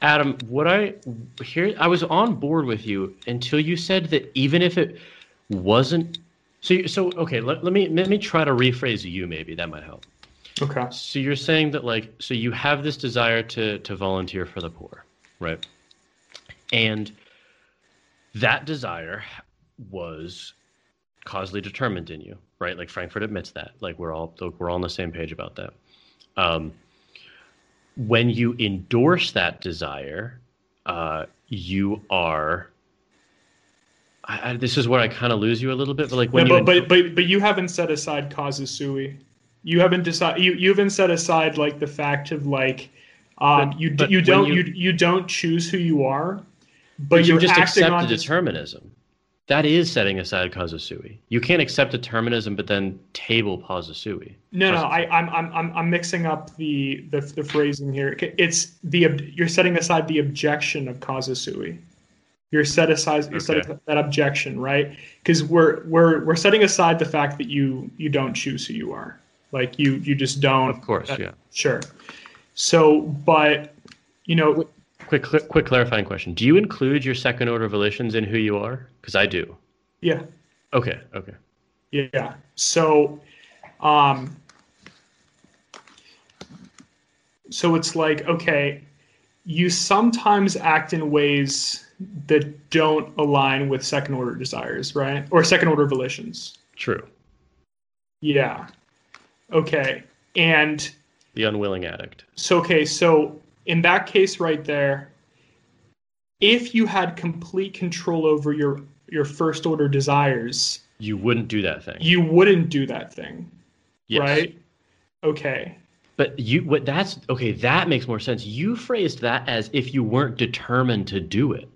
S1: Adam, what I here I was on board with you until you said that even if it wasn't so you- so okay, let, let me let me try to rephrase you maybe that might help.
S2: Okay.
S1: So you're saying that like so you have this desire to to volunteer for the poor, right? And that desire was causally determined in you, right? Like Frankfurt admits that. Like we're all we're all on the same page about that. Um, when you endorse that desire, uh, you are. I, I, this is where I kind of lose you a little bit, but like when
S2: No,
S1: you
S2: but,
S1: endor-
S2: but but but you haven't set aside causa sui. You haven't decided. You you haven't set aside like the fact of like, um,
S1: But-
S2: you
S1: but
S2: you don't
S1: you-
S2: you, you don't choose who you are, but,
S1: but you
S2: you're
S1: just
S2: acting
S1: accept
S2: on
S1: determinism. That is setting aside causa sui. You can't accept determinism, but then table causa sui.
S2: No, no, I, I'm, I'm, I'm, I'm mixing up the, the, the phrasing here. It's the you're setting aside the objection of causa sui. You're set aside you're
S1: Okay.
S2: that objection, right? Because we're we're we're setting aside the fact that you you don't choose who you are. Like you you just don't.
S1: Of course,
S2: that-
S1: yeah.
S2: Sure. So, but you know,
S1: Quick, quick, clarifying question: Do you include your second order volitions in who you are? Because I do.
S2: yeah,
S1: Okay, okay.
S2: Yeah. So, um, so it's like, okay, you sometimes act in ways that don't align with second order desires, right? Or second order volitions.
S1: True.
S2: Yeah. Okay. And
S1: The unwilling addict.
S2: so, okay, so in that case right there, if you had complete control over your your first order desires,
S1: You wouldn't do that thing.
S2: you wouldn't do that thing,
S1: Yes.
S2: right? Okay.
S1: But you, what? That's okay. That makes more sense. You phrased that as if you weren't determined to do it,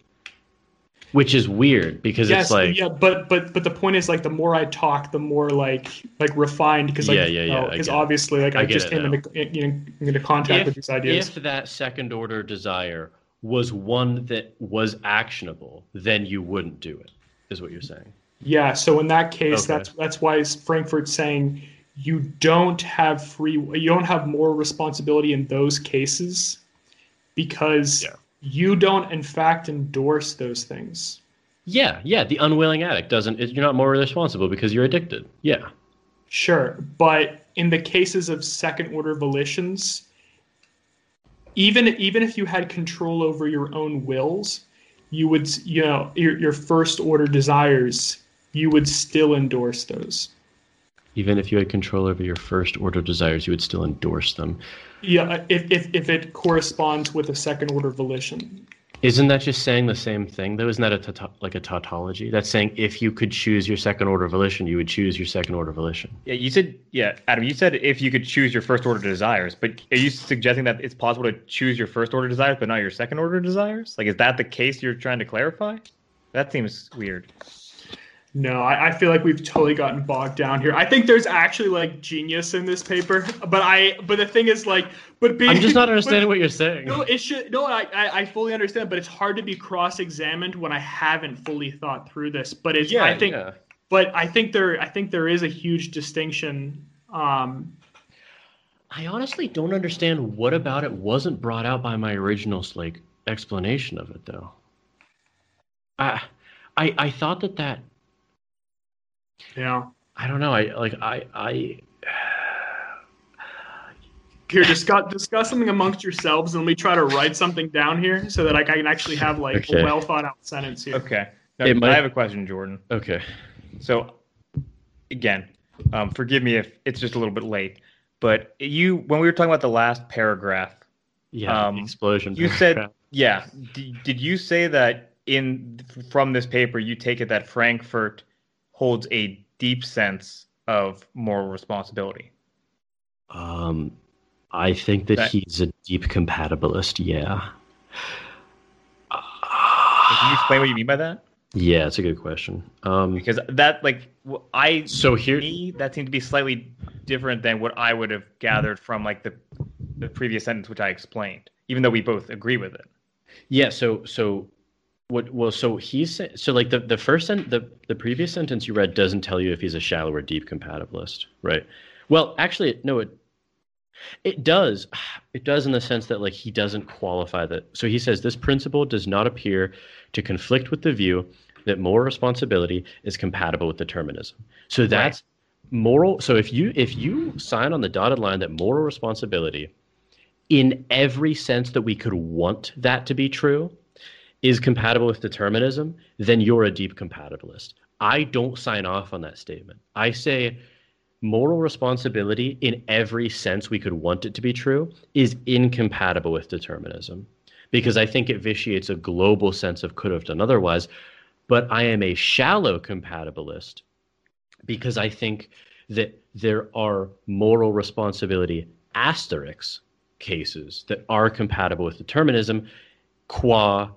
S1: which is weird because
S2: yes,
S1: it's like,
S2: yeah, but but but the point is like the more I talk, the more like like refined because like
S1: Yeah, yeah, yeah,
S2: because
S1: get it.
S2: obviously like
S1: I
S2: I,
S1: get
S2: just
S1: it
S2: came
S1: now.
S2: into you know, into contact with these ideas.
S1: if that second order desire was one that was actionable, then you wouldn't do it. Is what you're saying?
S2: Yeah, so in that case,
S1: Okay.
S2: that's that's why Frankfurt's saying you don't have free, you don't have more responsibility in those cases because
S1: Yeah.
S2: You don't in fact endorse those things.
S1: Yeah, yeah. The unwilling addict doesn't. You're not more responsible because you're addicted. Yeah.
S2: Sure, but in the cases of second order volitions, even even if you had control over your own wills, you would you know your your first order desires, you would still endorse those.
S1: Even if you had control over your first order desires, you would still endorse them.
S2: Yeah, uh, if if if it corresponds with a second order volition.
S1: Isn't that just saying the same thing though? Isn't that a taut- like a tautology? That's saying if you could choose your second order volition, you would choose your second order volition.
S3: Yeah, you said yeah, Adam. You said if you could choose your first order desires, but are you suggesting that it's possible to choose your first order desires but not your second order desires? Like, is that the case you're trying to clarify? That seems weird.
S2: No, I, I feel like we've totally gotten bogged down here. I think there's actually like genius in this paper, but I but the thing is like but being
S1: I'm just not
S2: but-
S1: understanding what you're saying.
S2: No, it should. No, I, I, I fully understand, but it's hard to be cross-examined when I haven't fully thought through this. But it's, yeah, I think,
S1: yeah.
S2: but I think there, I think there is a huge distinction. Um,
S1: I honestly don't understand what about it wasn't brought out by my original like explanation of it though. I I I thought that that
S2: yeah.
S1: I don't know. I like I I
S2: Here, discuss discuss something amongst yourselves, and let me try to write something down here so that I can actually have like
S1: Okay.
S2: a well thought out sentence here.
S3: Okay. Now,
S1: It might-
S3: I have a question, Jordan.
S1: okay.
S3: So, again, um, forgive me if it's just a little bit late, but you when we were talking about the last paragraph,
S1: Yeah,
S3: Um,
S1: explosion.
S3: you said yeah. D- did you say that in from this paper you take it that Frankfurt holds a deep sense of moral responsibility?
S1: um I think that
S3: That-
S1: he's a deep compatibilist, yeah.
S3: Can you explain what you mean by that?
S1: Yeah, it's a good question. Um
S3: Because that like I
S1: so here
S3: me that seemed to be slightly different than what I would have gathered from like the the previous sentence which I explained, even though we both agree with it.
S1: Yeah. So so what? Well, so he's so like the the first sen- the the previous sentence you read doesn't tell you if he's a shallow or deep compatibilist, right? Well, actually, no. It it does. It does in the sense that like he doesn't qualify that. So he says this principle does not appear to conflict with the view that moral responsibility is compatible with determinism. So that's right. moral. So if you if you sign on the dotted line that moral responsibility, in every sense that we could want that to be true, is compatible with determinism, then you're a deep compatibilist. I don't sign off on that statement. I say moral responsibility in every sense we could want it to be true is incompatible with determinism because I think it vitiates a global sense of could have done otherwise. But I am a shallow compatibilist because I think that there are moral responsibility asterisks cases that are compatible with determinism qua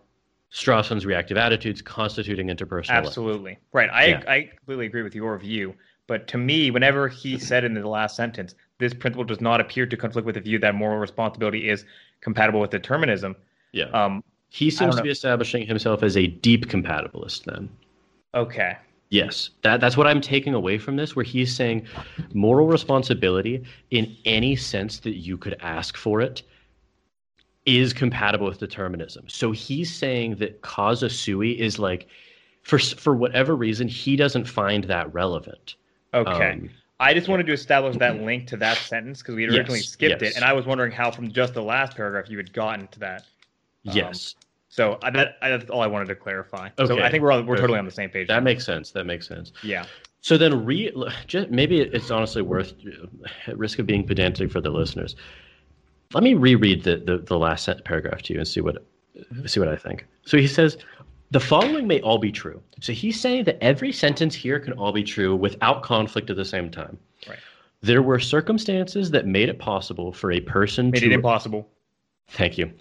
S1: Strawson's reactive attitudes constituting interpersonal.
S3: Absolutely. Right. I, yeah. I completely agree with your view. But to me, whenever he said in the last sentence, this principle does not appear to conflict with the view that moral responsibility is compatible with determinism.
S1: Yeah. Um, he seems to be establishing himself as a deep compatibilist then.
S3: Okay.
S1: Yes, that, that's what I'm taking away from this, where he's saying moral responsibility in any sense that you could ask for it is compatible with determinism. So he's saying that causa sui is like, for for whatever reason, he doesn't find that relevant.
S3: Okay. Um, I just wanted to establish that link to that sentence because we had originally yes, skipped yes. it, and I was wondering how from just the last paragraph you had gotten to that.
S1: Um, yes.
S3: So I, that, I, that's all I wanted to clarify. Okay. So I think we're all, we're totally on the same page.
S1: That now. makes sense. That makes sense.
S3: Yeah.
S1: So then, re, just, maybe it's honestly worth, at risk of being pedantic for the listeners, let me reread the, the, the last paragraph to you and see what see what I think. So he says, the following may all be true. So he's saying that every sentence here can all be true without conflict at the same time.
S3: Right.
S1: There were circumstances that made it possible for a person
S3: made
S1: to.
S3: Made it impossible.
S1: Thank you.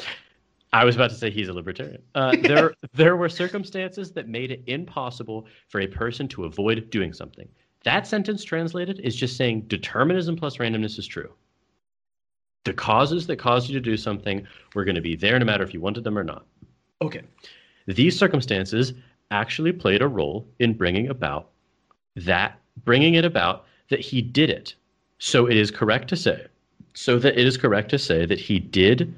S1: I was about to say he's a libertarian. Uh, there, there were circumstances that made it impossible for a person to avoid doing something. That sentence translated is just saying determinism plus randomness is true. The causes that caused you to do something were going to be there no matter if you wanted them or not. Okay. These circumstances actually played a role in bringing about that, bringing it about that he did it. So it is correct to say, so that it is correct to say that he did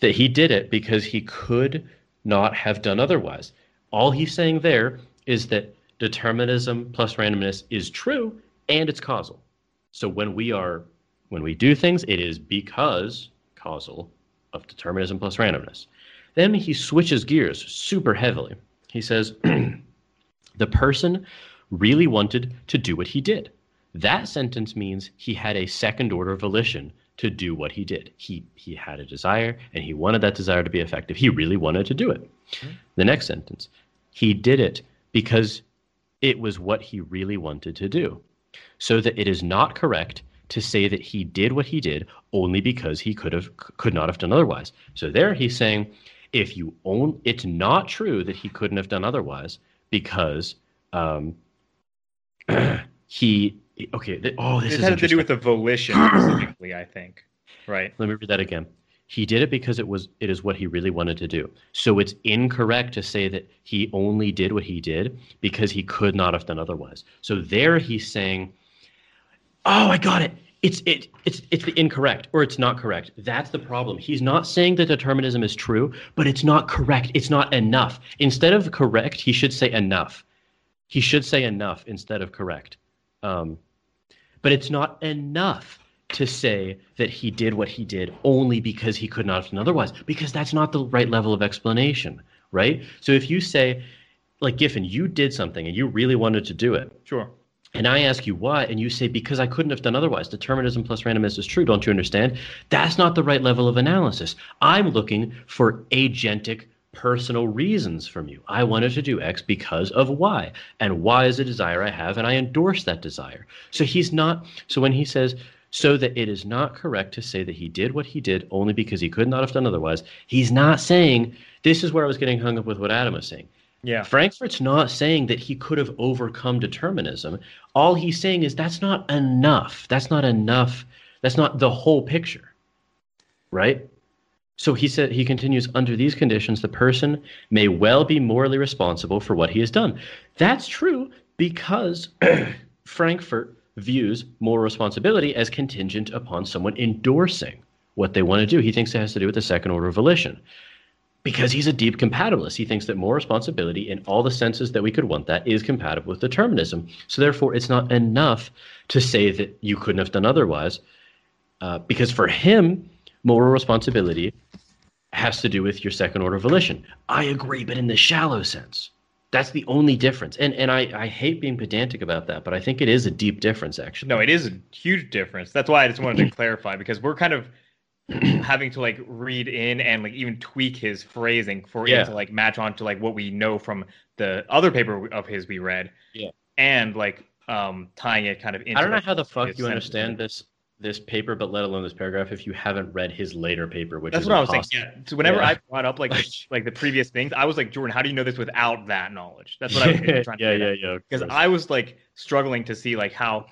S1: that he did it because he could not have done otherwise. All he's saying there is that determinism plus randomness is true and it's causal. So when we are when we do things, it is because causal of determinism plus randomness. Then he switches gears super heavily. He says the person really wanted to do what he did. That sentence means he had a second order volition to do what he did. He he had a desire and he wanted that desire to be effective. He really wanted to do it. Mm-hmm. The next sentence, he did it because it was what he really wanted to do. So that it is not correct to say that he did what he did only because he could have could not have done otherwise. So there he's saying if you own it's not true that he couldn't have done otherwise because um, he okay. Th- oh, this
S3: it
S1: is
S3: had to do with the volition specifically, I think. Right.
S1: Let me read that again. He did it because it was it is what he really wanted to do. So it's incorrect to say that he only did what he did because he could not have done otherwise. So there he's saying, "Oh, I got it. It's it it's it's the incorrect or it's not correct. That's the problem. He's not saying that determinism is true, but it's not correct. It's not enough. Instead of correct, he should say enough. He should say enough instead of correct. Um, but it's not enough to say that he did what he did only because he could not have done otherwise, because that's not the right level of explanation, right? So if you say, like Giffen, you did something and you really wanted to do it.
S3: Sure.
S1: And I ask you why, and you say, because I couldn't have done otherwise. Determinism plus randomness is true. Don't you understand? That's not the right level of analysis. I'm looking for agentic personal reasons from you. I wanted to do X because of Y. And Y is a desire I have, and I endorse that desire. So he's not, so when he says, so that it is not correct to say that he did what he did only because he could not have done otherwise, he's not saying, this is where I was getting hung up with what Adam was saying.
S3: Yeah.
S1: Frankfurt's not saying that he could have overcome determinism. All he's saying is that's not enough. That's not enough. That's not the whole picture. Right? So he said he continues under these conditions the person may well be morally responsible for what he has done. That's true because Frankfurt views moral responsibility as contingent upon someone endorsing what they want to do. He thinks it has to do with the second order volition. Because he's a deep compatibilist. He thinks that more responsibility, in all the senses that we could want that, is compatible with determinism. So therefore, it's not enough to say that you couldn't have done otherwise. Uh, because for him, moral responsibility has to do with your second order volition. I agree, but in the shallow sense. That's the only difference. And and I, I hate being pedantic about that, but I think it is a deep difference actually.
S3: No, it is a huge difference. That's why I just wanted to clarify because we're kind of having to like read in and like even tweak his phrasing for
S1: Yeah.
S3: it to like match on to like what we know from the other paper of his we read.
S1: Yeah.
S3: And like um tying it kind of into
S1: I don't know
S3: like,
S1: how the fuck you
S3: sentences.
S1: understand this this paper, but let alone this paragraph, if you haven't read his later paper, which
S3: That's
S1: is
S3: what I was saying. Yeah. So whenever
S1: Yeah.
S3: I brought up like like the previous things, I was like, Jordan, how do you know this without that knowledge? That's what I was
S1: yeah,
S3: trying to
S1: yeah, yeah, yeah.
S3: because. I was like struggling to see like how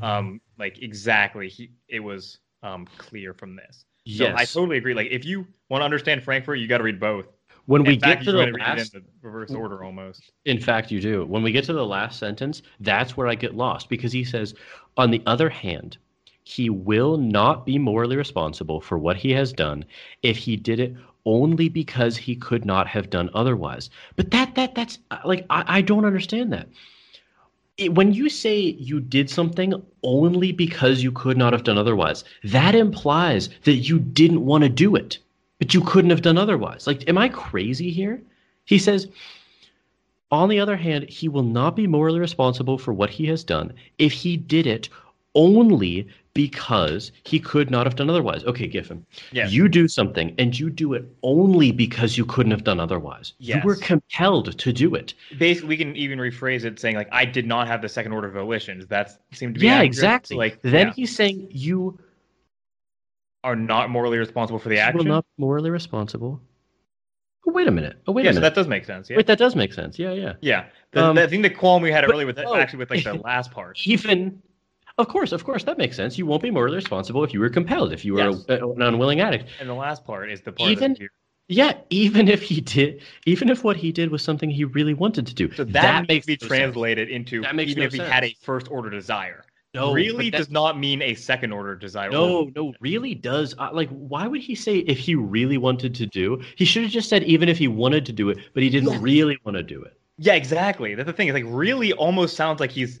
S3: um like exactly he it was um clear from this. So
S1: yes.
S3: I totally agree. Like if you want to understand Frankfurt, you got to read both.
S1: when we
S3: fact,
S1: get to the
S3: wanna read it
S1: last
S3: in the reverse order almost.
S1: In fact, you do. When we get to the last sentence, that's where I get lost because he says, on the other hand, he will not be morally responsible for what he has done if he did it only because he could not have done otherwise. But that that that's uh, like I, I don't understand that. When you say you did something only because you could not have done otherwise, that implies that you didn't want to do it, but you couldn't have done otherwise. Like, am I crazy here? He says, on the other hand, he will not be morally responsible for what he has done if he did it only because he could not have done otherwise. Okay, Giffen,
S3: Yes.
S1: you do something and you do it only because you couldn't have done otherwise. You were
S3: Yes.
S1: compelled to do it.
S3: Basically, we can even rephrase it saying like I did not have the second order of volitions. That seemed to be
S1: Yeah,
S3: accurate.
S1: exactly.
S3: Like
S1: then
S3: yeah,
S1: he's saying you
S3: are not morally responsible for the action.
S1: not morally responsible. Oh, wait a minute. Oh, wait
S3: yeah,
S1: a
S3: so that does make sense. Yeah.
S1: Wait, that does make sense. Yeah, yeah.
S3: yeah. The,
S1: Um,
S3: the thing the qualm we had
S1: but-
S3: earlier with that,
S1: oh.
S3: actually with like the last part.
S1: even of course of course that makes sense you won't be morally responsible if you were compelled if you were
S3: Yes.
S1: a, an unwilling addict
S3: And the last part is the part
S1: Even-
S3: that
S1: yeah even if he did even if what he did was something he really wanted to do
S3: So that, makes me
S1: no sense.
S3: translated into
S1: That makes
S3: even
S1: no
S3: if he had a first order desire.
S1: no
S3: really does not mean a second order desire.
S1: no no really does uh, like why would he say if he really wanted to do he should have just said even if he wanted to do it but he didn't
S3: Yes.
S1: really want to do it
S3: Yeah, exactly. That's the thing. It's like really almost sounds like he's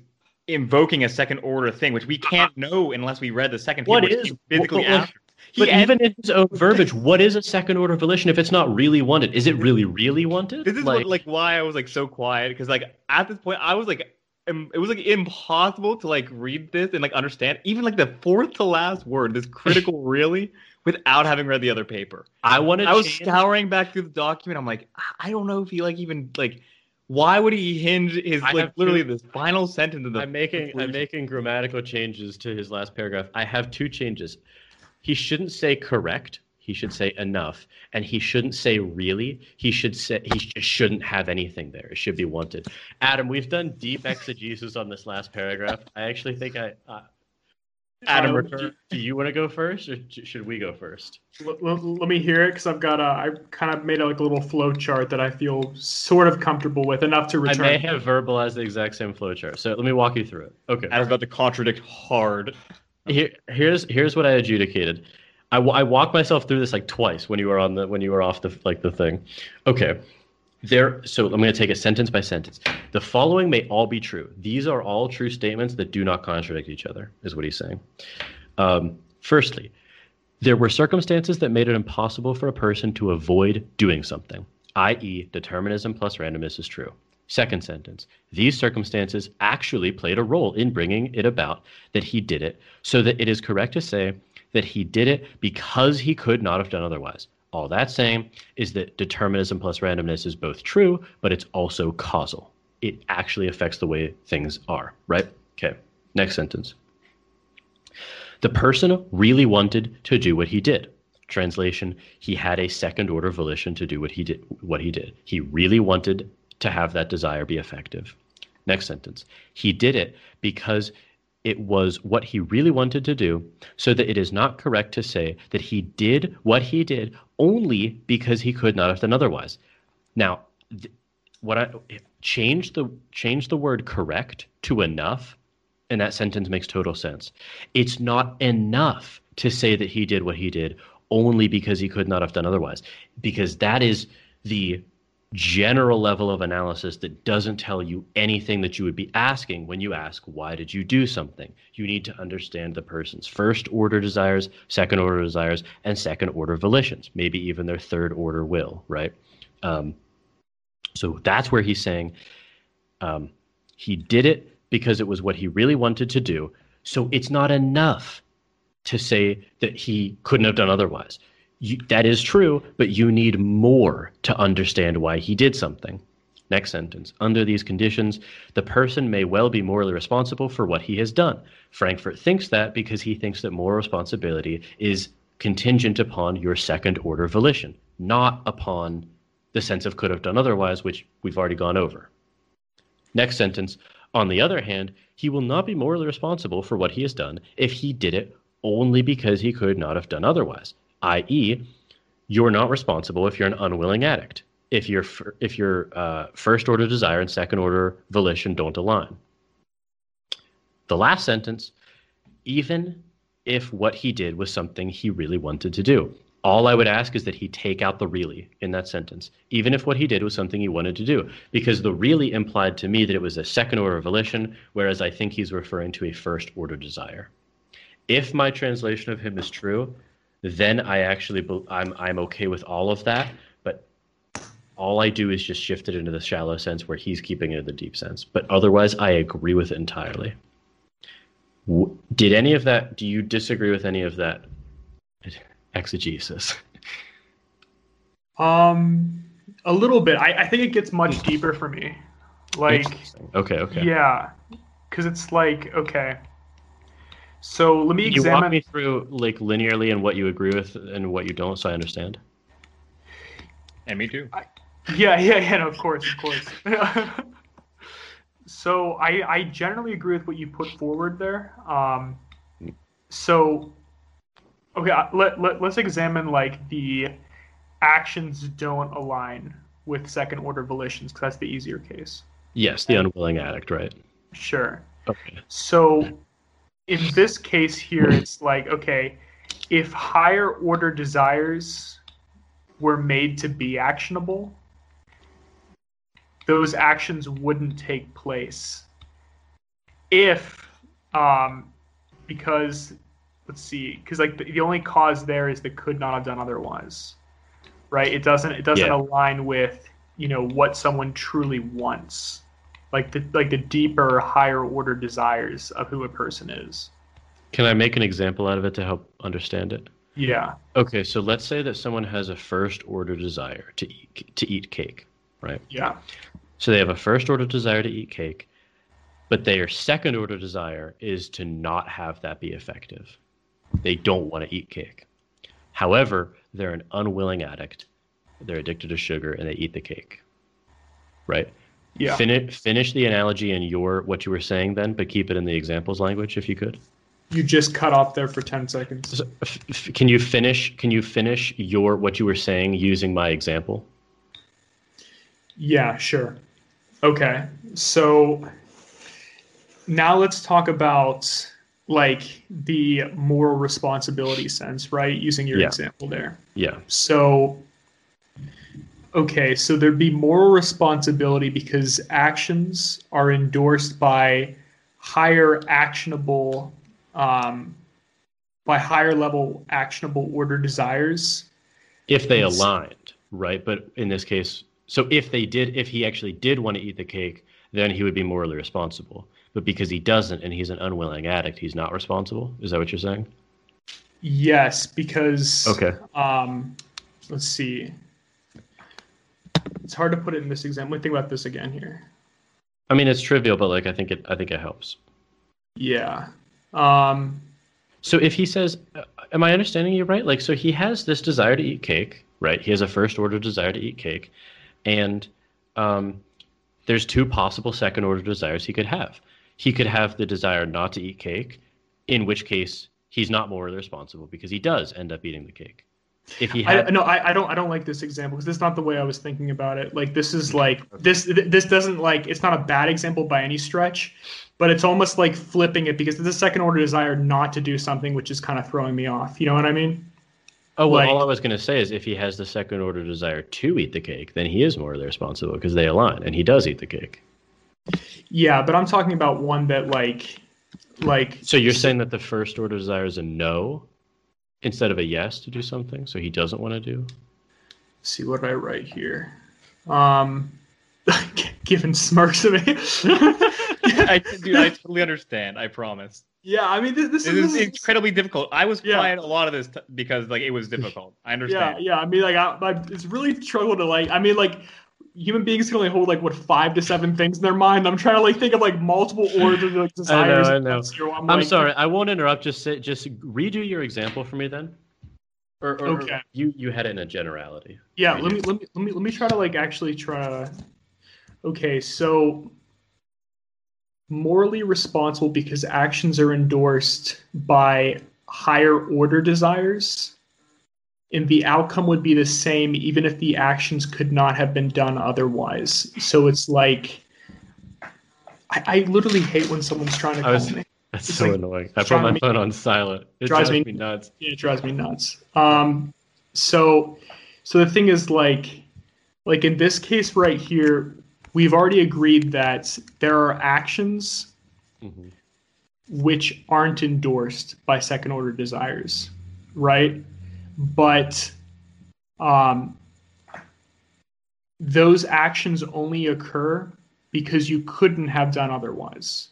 S3: invoking a second order thing, which we can't uh-huh. know unless we read the second.
S1: What
S3: paper,
S1: is-
S3: physically
S1: what- what-
S3: after? He
S1: but
S3: ends-
S1: even in his own verbiage what is a second order volition if it's not really wanted is it really really wanted
S3: this is what, like why I was like so quiet because like at this point I was like im- it was like impossible to like read this and like understand even like the fourth to last word this critical really without having read the other paper.
S1: i wanted
S3: I was scouring back through the document. I'm like, I- I don't know if he like even like, why would he hinge his
S1: I
S3: like literally
S1: two-
S3: this final sentence of the?
S1: I'm making I'm making grammatical changes to his last paragraph. I have two changes. He shouldn't say correct. He should say enough, and he shouldn't say really. He should say he just shouldn't have anything there. It should be wanted. Adam, we've done deep exegesis on this last paragraph. I actually think I. Uh,
S3: Adam,
S1: Tyler, do, do you want to go first, or should we go first?
S2: L- l- let me hear it because I've got a. I kind of made a, like a little flow chart that I feel sort of comfortable with enough to return.
S1: I
S2: return.
S1: may have verbalized the exact same flowchart, so let me walk you through it. Okay.
S3: Adam's about to contradict hard.
S1: Here, here's here's what I adjudicated. I, I walked myself through this like twice when you were on the when you were off the like the thing. Okay, there. So I'm going to take a sentence by sentence. The following may all be true. These are all true statements that do not contradict each other. Is what he's saying. Um, firstly, there were circumstances that made it impossible for a person to avoid doing something, i.e., determinism plus randomness is true. Second sentence, these circumstances actually played a role in bringing it about that he did it, so that it is correct to say that he did it because he could not have done otherwise. All that's saying is that determinism plus randomness is both true, but it's also causal. It actually affects the way things are, right? Okay, next sentence. The person really wanted to do what he did. Translation, he had a second order volition to do what he did what he did. He really wanted to have that desire be effective. Next sentence. He did it because it was what he really wanted to do, so that it is not correct to say that he did what he did only because he could not have done otherwise. Now, th- what I change the change the word correct to enough, and that sentence makes total sense. It's not enough to say that he did what he did only because he could not have done otherwise, because that is the general level of analysis that doesn't tell you anything that you would be asking when you ask, why did you do something? You need to understand the person's first order desires, second order desires, and second order volitions, maybe even their third order will, right? Um, so that's where he's saying um, he did it because it was what he really wanted to do. So it's not enough to say that he couldn't have done otherwise. You, that is true, but you need more to understand why he did something. Next sentence. Under these conditions, the person may well be morally responsible for what he has done. Frankfurt thinks that because he thinks that moral responsibility is contingent upon your second order volition, not upon the sense of could have done otherwise, which we've already gone over. Next sentence. On the other hand, he will not be morally responsible for what he has done if he did it only because he could not have done otherwise i.e., you're not responsible if you're an unwilling addict. If your if your uh, first order desire and second order volition don't align. The last sentence, even if what he did was something he really wanted to do, all I would ask is that he take out the really in that sentence, even if what he did was something he wanted to do, because the really implied to me that it was a second order volition, whereas I think he's referring to a first order desire. If my translation of him is true, then I actually I'm I'm okay with all of that. But all I do is just shift it into the shallow sense where he's keeping it in the deep sense. But otherwise, I agree with it entirely. did any of that? Do you disagree with any of that exegesis?
S2: Um, a little bit. I, I think it gets much deeper for me. Like,
S1: okay, okay,
S2: yeah, because it's like okay so let me examine.
S1: you walk me through like linearly and what you agree with and what you don't, so I understand.
S3: And me too. I,
S2: yeah, yeah, yeah. No, of course, of course. so I I generally agree with what you put forward there. Um, so okay, uh, let, let let's examine like the actions don't align with second order volitions because that's the easier case.
S1: Yes, the unwilling addict, right?
S2: Sure.
S1: Okay.
S2: So in this case here, it's like, okay, if higher order desires were made to be actionable, those actions wouldn't take place. If, um, because, let's see, because like the, the, only cause there is that could not have done otherwise, right? It doesn't it doesn't yeah. align with you know what someone truly wants like the like the deeper, higher order desires of who a person is.
S1: Can I make an example out of it to help understand it?
S2: Yeah.
S1: Okay, so let's say that someone has a first order desire to eat to eat cake, right?
S2: Yeah.
S1: So they have a first order desire to eat cake, but their second order desire is to not have that be effective. They don't want to eat cake. However, they're an unwilling addict. They're addicted to sugar and they eat the cake. Right?
S2: Yeah.
S1: Finish finish the analogy in your what you were saying then, but keep it in the examples language if you could.
S2: You just cut off there for ten seconds.
S1: So, f- can you finish? Can you finish your what you were saying using my example?
S2: Yeah, sure. Okay, so now let's talk about like the moral responsibility sense, right? Using your
S1: yeah.
S2: example there.
S1: Yeah.
S2: So okay, so there'd be moral responsibility because actions are endorsed by higher actionable, um, by higher level actionable order desires.
S1: If they it's, aligned, right? But in this case, so if they did, if he actually did want to eat the cake, then he would be morally responsible. But because he doesn't and he's an unwilling addict, he's not responsible. Is that what you're saying?
S2: Yes, because
S1: okay.
S2: Um, let's see it's hard to put it in this example. Let me Think about this again here.
S1: I mean, it's trivial, but like I think it, I think it helps.
S2: Yeah. Um,
S1: so if he says, uh, am I understanding you right? Like, so he has this desire to eat cake, right? He has a first order desire to eat cake, and um, there's two possible second order desires he could have. he could have the desire not to eat cake, in which case he's not morally responsible because he does end up eating the cake. If he
S2: I,
S1: had,
S2: no, I, I don't I don't like this example because this is not the way I was thinking about it. Like this is like this this doesn't like it's not a bad example by any stretch, but it's almost like flipping it because it's a second order desire not to do something which is kind of throwing me off. You know what I mean?
S1: oh well,
S2: like-
S1: all I was going to say is if he has the second order desire to eat the cake, then he is morally responsible because they align, and he does eat the cake.
S2: Yeah, but I'm talking about one that like like
S1: So you're saying that the first order desire is a no instead of a yes to do something, so he doesn't want to do.
S2: see what I write here. Um given smirks at me.
S3: I, dude, I totally understand. I promise.
S2: yeah, I mean this, this
S3: It
S2: is
S3: is incredibly difficult. I was
S2: Yeah.
S3: trying a lot of this t- because like it was difficult. I
S2: Yeah,
S3: understand.
S2: yeah. I mean, like, I, I, it's really struggle to like. I mean, like, human beings can only hold like what five to seven things in their mind. I'm trying to like think of like multiple orders of like desires.
S1: I know.
S2: stuff, so I'm,
S1: I'm
S2: like-
S1: sorry, I won't interrupt. Just say, just redo your example for me then. Or, or
S2: Okay.
S1: you you had it in a generality.
S2: Yeah,
S1: Redo.
S2: let me let me let me let me try to like actually try to. Okay, so morally responsible because actions are endorsed by higher order desires. And the outcome would be the same even if the actions could not have been done otherwise. So it's like I, I literally hate when someone's trying to call
S1: was-
S2: me.
S1: That's
S2: It's
S1: so
S2: like
S1: annoying. I put my phone on silent. It
S2: drives
S1: drives,
S2: me-
S1: me nuts.
S2: it drives me nuts. Um, so, so the thing is, like, like in this case right here, we've already agreed that there are actions
S1: Mhm.
S2: which aren't endorsed by second order desires, right? But, um, those actions only occur because you couldn't have done otherwise.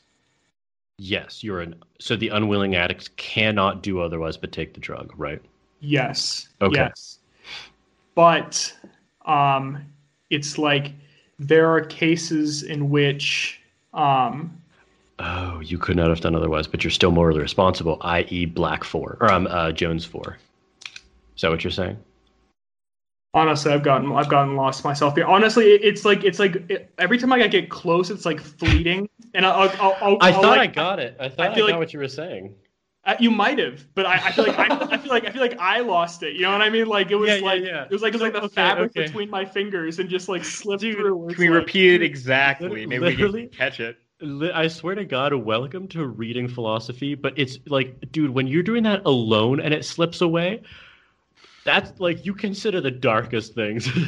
S1: Yes, you're an. So the unwilling addict cannot do otherwise but take the drug, right?
S2: Yes.
S1: Okay.
S2: Yes. But um, it's like there are cases in which um,
S1: Oh, you could not have done otherwise, but you're still morally responsible, i.e., Black Four or um, uh, Jones 4. Is that what you're saying?
S2: honestly I've gotten I've gotten lost myself here. Honestly, it's like it's like it, every time I get close, it's like fleeting. And I'll, I'll, I'll,
S1: I
S2: I'll,
S1: thought I got it. I thought I,
S2: feel
S1: got
S2: like-
S1: what you were saying.
S2: Uh, you might have, but I, I feel like I, I feel like I feel like I lost it. You know what I mean? Like it was
S1: Yeah, yeah,
S2: like
S1: yeah.
S2: it was like it was like the
S1: Okay,
S2: fabric
S1: okay.
S2: between my fingers and just like slipped
S1: Dude,
S2: through. It's
S3: Can we
S2: like-
S3: repeat it exactly?
S1: Literally-
S3: Maybe we can catch it.
S1: I swear to God, welcome to reading philosophy. But it's like, dude, when you're doing that alone and it slips away, that's like you consider the darkest things.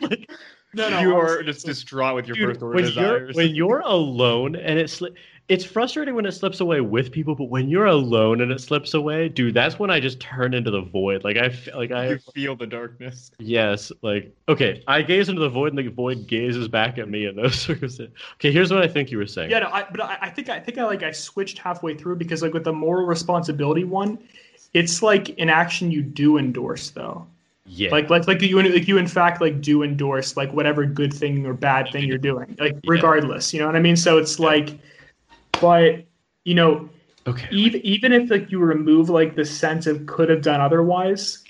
S1: Like,
S2: No, no,
S3: you are just distraught with your
S1: dude,
S3: first order
S1: when
S3: desires.
S1: you're when you're alone and it sli- it's frustrating when it slips away with people, but when you're alone and it slips away, dude, that's when I just turn into the void. Like I f- like I
S3: you feel the darkness.
S1: Yes, like okay, I gaze into the void and the void gazes back at me in those circumstances. Okay, here's what I think you were saying.
S2: Yeah, no, I, but I, I think I think I like I switched halfway through because like with the moral responsibility one, it's like an action you do endorse though.
S1: yeah.
S2: Like like like you like you in fact like do endorse like whatever good thing or bad thing you're doing. Like
S1: Yeah.
S2: regardless, you know what I mean? So it's like but you know,
S1: okay.
S2: even even if like you remove like the sense of could have done otherwise,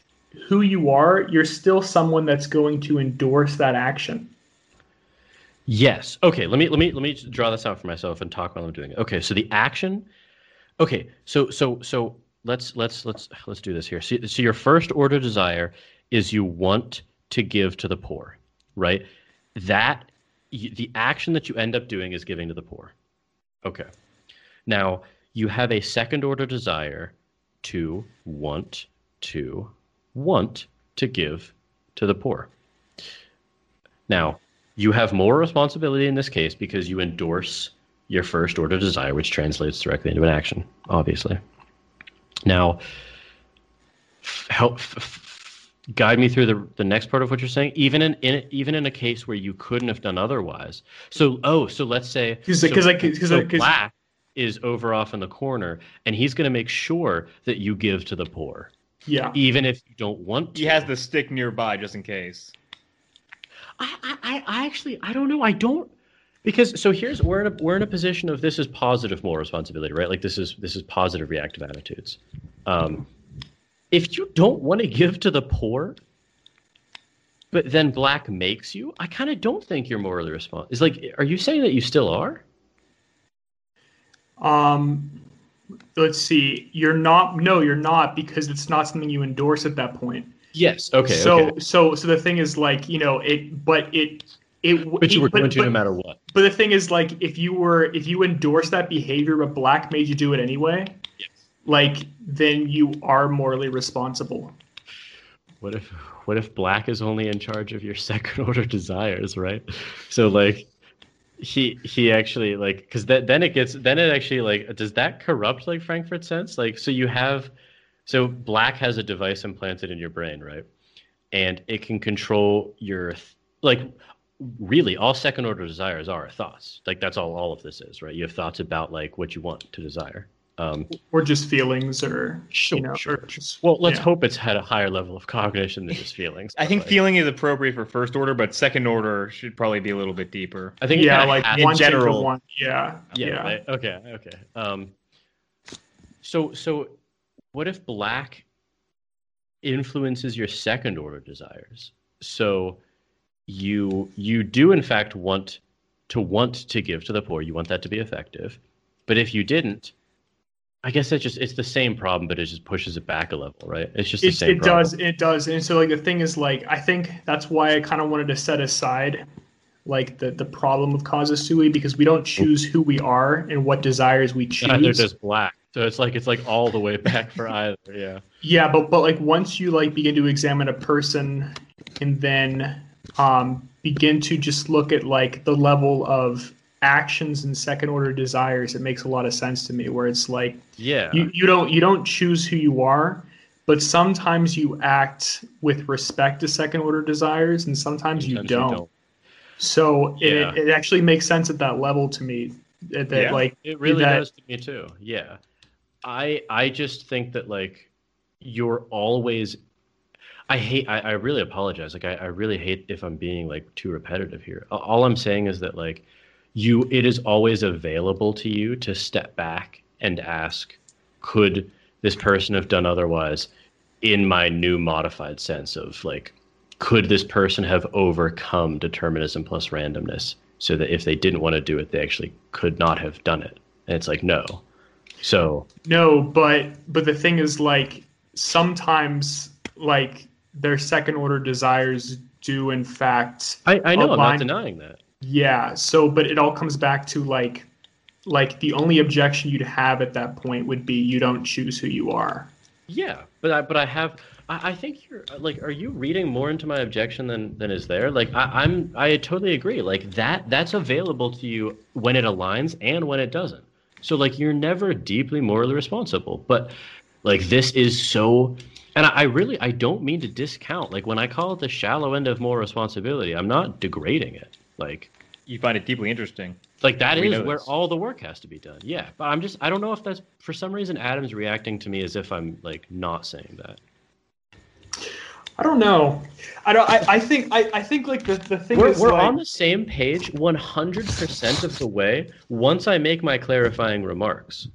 S2: who you are, you're still someone that's going to endorse that action.
S1: Yes. Okay. Let me let me let me draw this out for myself and talk while I'm doing it. Okay. So the action. Okay. So so so let's let's let's let's do this here. So, so your first order desire is you want to give to the poor, right? That the action that you end up doing is giving to the poor. Okay. Now you have a second order desire to want to want to give to the poor. Now, you have more responsibility in this case because you endorse your first order desire, which translates directly into an action, obviously. Now, help f- f- guide me through the, the next part of what you're saying. Even in, in even in a case where you couldn't have done otherwise. So, oh, so let's say
S2: 'Cause-
S1: so-
S2: 'cause 'cause
S1: so
S2: I- 'cause-
S1: black is over off in the corner, and he's going to make sure that you give to the poor,
S2: Yeah.
S1: even if you don't want to.
S3: He has the stick nearby just in case.
S1: I, I, I- I actually I don't know. I don't because so here's we're in a we're in a position of this is positive moral responsibility, right? Like this is this is positive reactive attitudes. Um, if you don't want to give to the poor, but then black makes you, I kind of don't think you're morally responsible. It's like, are you saying that you still are?
S2: Um, let's see. You're not. No, you're not because it's not something you endorse at that point.
S1: Yes. Okay.
S2: so
S1: okay.
S2: so so the thing is like you know it, but it it.
S1: But you were
S2: but,
S1: going to no matter what.
S2: but the thing is like if you were if you endorse that behavior but black made you do it anyway,
S1: Yes.
S2: like then you are morally responsible.
S1: What if what if black is only in charge of your second order desires, right? So like he he actually like because that then it gets then it actually like does that corrupt like Frankfurt sense like so you have so black has a device implanted in your brain right and it can control your like really all second order desires are thoughts like that's all all of this is right you have thoughts about like what you want to desire um
S2: Or just feelings, or
S1: sure
S2: you know,
S1: sure
S2: or just
S1: well let's
S2: yeah.
S1: hope it's had a higher level of cognition than just feelings
S3: I think
S1: Like-
S3: feeling is appropriate for first order, but second order should probably be a little bit deeper.
S1: I think
S2: yeah, like
S3: in
S2: one thing to
S3: general.
S2: one. Yeah,
S1: yeah,
S2: yeah.
S1: right? okay okay um so so what if black influences your second order desires so you you do in fact want to want to give to the poor. You want that to be effective. But if you didn't i guess that just it's the same problem but it just pushes it back a level right? It's just the
S2: it,
S1: same
S2: it
S1: problem.
S2: does it does. And so like the thing is like i think that's why i kind of wanted to set aside like the the problem of causa sui because we don't choose who we are and what desires we choose.
S1: neither does black. So it's like it's like all the way back for either yeah.
S2: Yeah but but like once you like begin to examine a person and then um begin to just look at like the level of actions and second order desires it makes a lot of sense to me where it's like
S1: yeah
S2: you, you don't you don't choose who you are but sometimes you act with respect to second order desires and sometimes, you,
S1: Sometimes
S2: don't. so it,
S1: Yeah.
S2: it actually makes sense at that level to me that, that
S3: Yeah.
S2: like
S1: It really
S2: that-
S1: does to me too. Yeah. I I just think that like you're always I hate I, I really apologize. Like I, I really hate if I'm being like too repetitive here. All I'm saying is that like you it is always available to you to step back and ask, could this person have done otherwise in my new modified sense of like could this person have overcome determinism plus randomness so that if they didn't want to do it they actually could not have done it and it's like no so
S2: no but but the thing is like sometimes like their second order desires do in fact
S1: i, I know i'm not denying that
S2: Yeah. So, but it all comes back to like, like the only objection you'd have at that point would be you don't choose who you are.
S1: yeah but i but i have I, I think you're like are you reading more into my objection than than is there like I, i'm i totally agree like that that's available to you when it aligns and when it doesn't so like you're never deeply morally responsible but like this is so and I, I really i don't mean to discount like when i call it the shallow end of moral responsibility i'm not degrading it like
S3: You find it deeply interesting.
S1: like that
S3: We
S1: is where
S3: this.
S1: all the work has to be done yeah but i'm just i don't know if that's for some reason adam's reacting to me as if i'm like not saying that
S2: I don't know. I don't. I, I think. I, I think like the, the thing
S1: we're,
S2: is
S1: we're
S2: like,
S1: on the same page 100% of the way once i make my clarifying remarks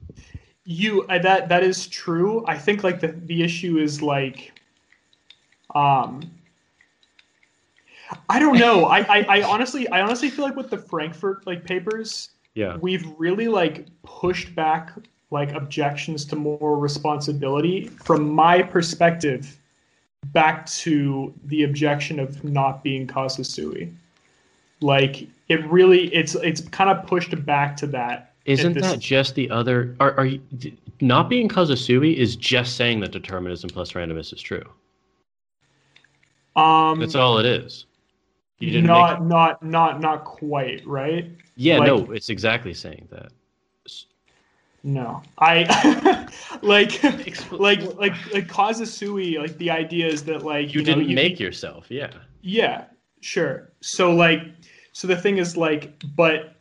S2: you that that is true. I think like the the issue is like, um. I don't know. I, I, I honestly I honestly feel like with the Frankfurt like papers,
S1: yeah
S2: we've really like pushed back like objections to moral responsibility from my perspective back to the objection of not being causa sui Like it really it's it's kind of pushed back to that.
S1: Isn't
S2: this-
S1: that just the other are, are you not being causa sui is just saying that determinism plus randomness is true
S2: Um
S1: that's all it is you didn't
S2: not
S1: make
S2: not not not quite, right?
S1: yeah
S2: like-
S1: no it's exactly saying that
S2: No. I like like like like causa sui, like the idea is that like
S1: you,
S2: know,
S1: didn't make yourself yeah
S2: Yeah, sure. So like so the thing is like but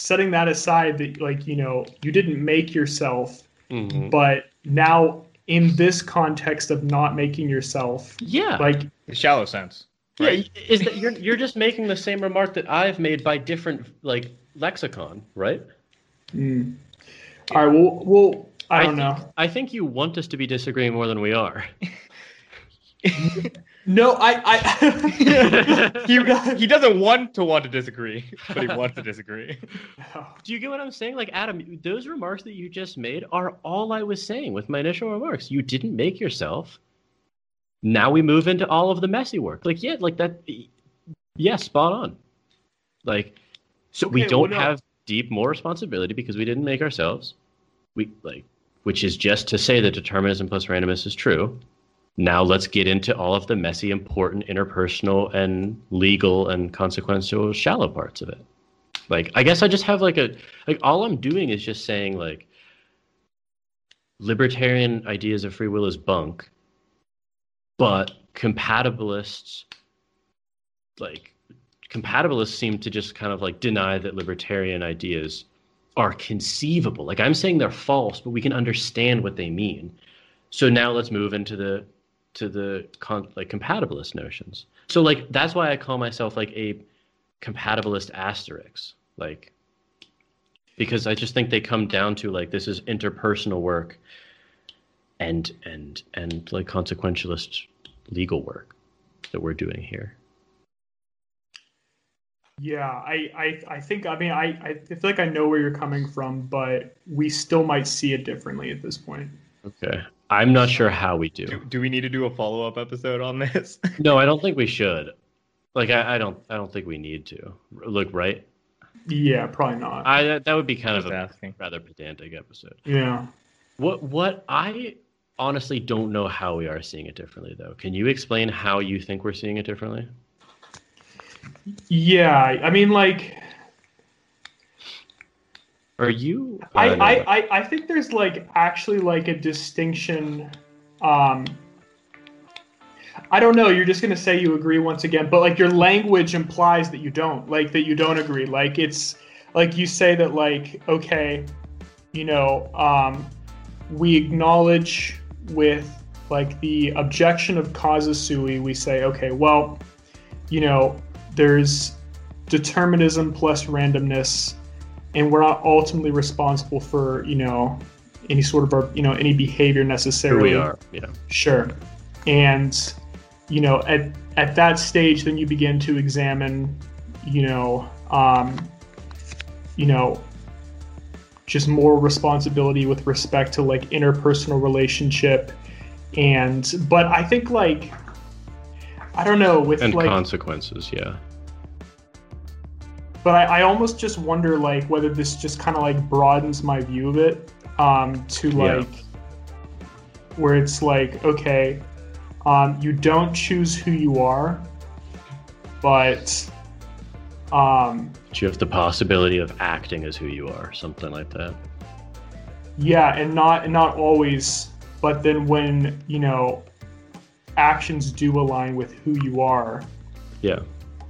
S2: setting that aside that like you know you didn't make yourself
S1: Mhm.
S2: but now in this context of not making yourself
S1: yeah
S2: like
S3: The shallow sense.
S1: yeah is that you're, you're just making the same remark that i've made by different like lexicon right
S2: mm. all right well well I don't
S1: think,
S2: know
S1: I think you want us to be disagreeing more than we are.
S2: No, I, I
S3: he, he doesn't want to want to disagree, but he wants to disagree.
S1: Do you get what I'm saying? Like Adam, those remarks that you just made are all I was saying with my initial remarks. You didn't make yourself. Now we move into all of the messy work. Like yeah, like that. Yeah, spot on. Like, so we don't
S2: well, no.
S1: have deep more responsibility because we didn't make ourselves. We like, which is just to say that determinism plus randomness is true. Now let's get into all of the messy, important interpersonal and legal and consequential shallow parts of it. Like, I guess I just have like a like all I'm doing is just saying like libertarian ideas of free will is bunk, but compatibilists like compatibilists seem to just kind of like deny that libertarian ideas are conceivable. Like I'm saying they're false, but we can understand what they mean. So now let's move into the to the con- like compatibilist notions. So like that's why I call myself like a compatibilist asterisk. Like because I just think they come down to like this is interpersonal work and and and like consequentialist legal work that we're doing here.
S2: Yeah, I, I, I think I mean I, I feel like I know where you're coming from, but we still might see it differently at this point.
S1: Okay. I'm not sure how we do.
S3: Do, do we need to do a follow up episode on this?
S1: No, I don't think we should. Like I, I don't I don't think we need to. Look, right?
S2: Yeah, probably not.
S1: I that- that would be kind of a
S3: asking.
S1: rather pedantic episode.
S2: yeah.
S1: What what I honestly don't know how we are seeing it differently though. Can you explain how you think we're seeing it differently?
S2: Yeah, I mean like
S1: Are you
S2: I,
S1: uh,
S2: I, I, I think there's like actually like a distinction. Um, I don't know. You're just gonna say you agree once again, but like your language implies that you don't, like that you don't agree. Like it's like you say that like okay, you know, um, we acknowledge with like the objection of causa sui. We say okay, well, you know, there's determinism plus randomness and we're not ultimately responsible for you know any sort of our you know any behavior necessarily
S1: we are. Yeah.
S2: sure and you know at at that stage then you begin to examine you know um you know just more responsibility with respect to like interpersonal relationship and but i think like i don't know with
S1: And
S2: like
S1: consequences, yeah.
S2: But I, I almost just wonder like whether this just kind of like broadens my view of it um, to
S1: Yeah.
S2: like where it's like okay um, you don't choose who you are but um,
S1: But you have the possibility of acting as who you are, something like that.
S2: yeah and not and not always but then when you know actions do align with who you are
S1: Yeah.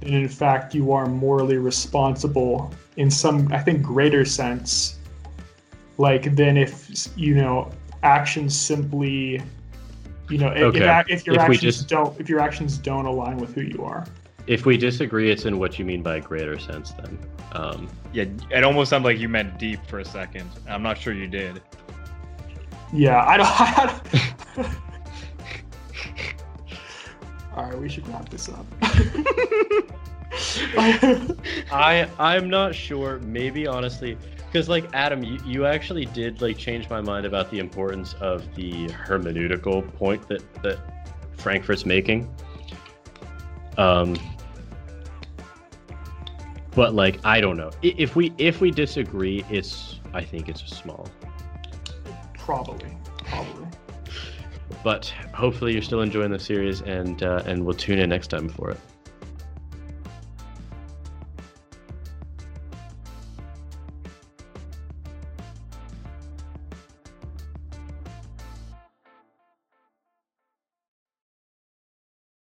S2: And in fact you are morally responsible in some i think greater sense like than if you know actions simply you know if,
S1: Okay.
S2: if, if your
S1: If
S2: actions
S1: just-
S2: don't if your actions don't align with who you are
S1: If we disagree, it's in what you mean by greater sense then. Um,
S3: Yeah, it almost sounded like you meant deep for a second. I'm not sure you did.
S2: yeah i don't, I don't all right we should wrap this up
S1: I I'm not sure. Maybe honestly, because like Adam, you, you actually did like change my mind about the importance of the hermeneutical point that that Frankfurt's making. Um, but like I don't know if we if we disagree, it's I think it's a small.
S2: probably probably
S1: But hopefully you're still enjoying the series, and uh, and we'll tune in next time for it.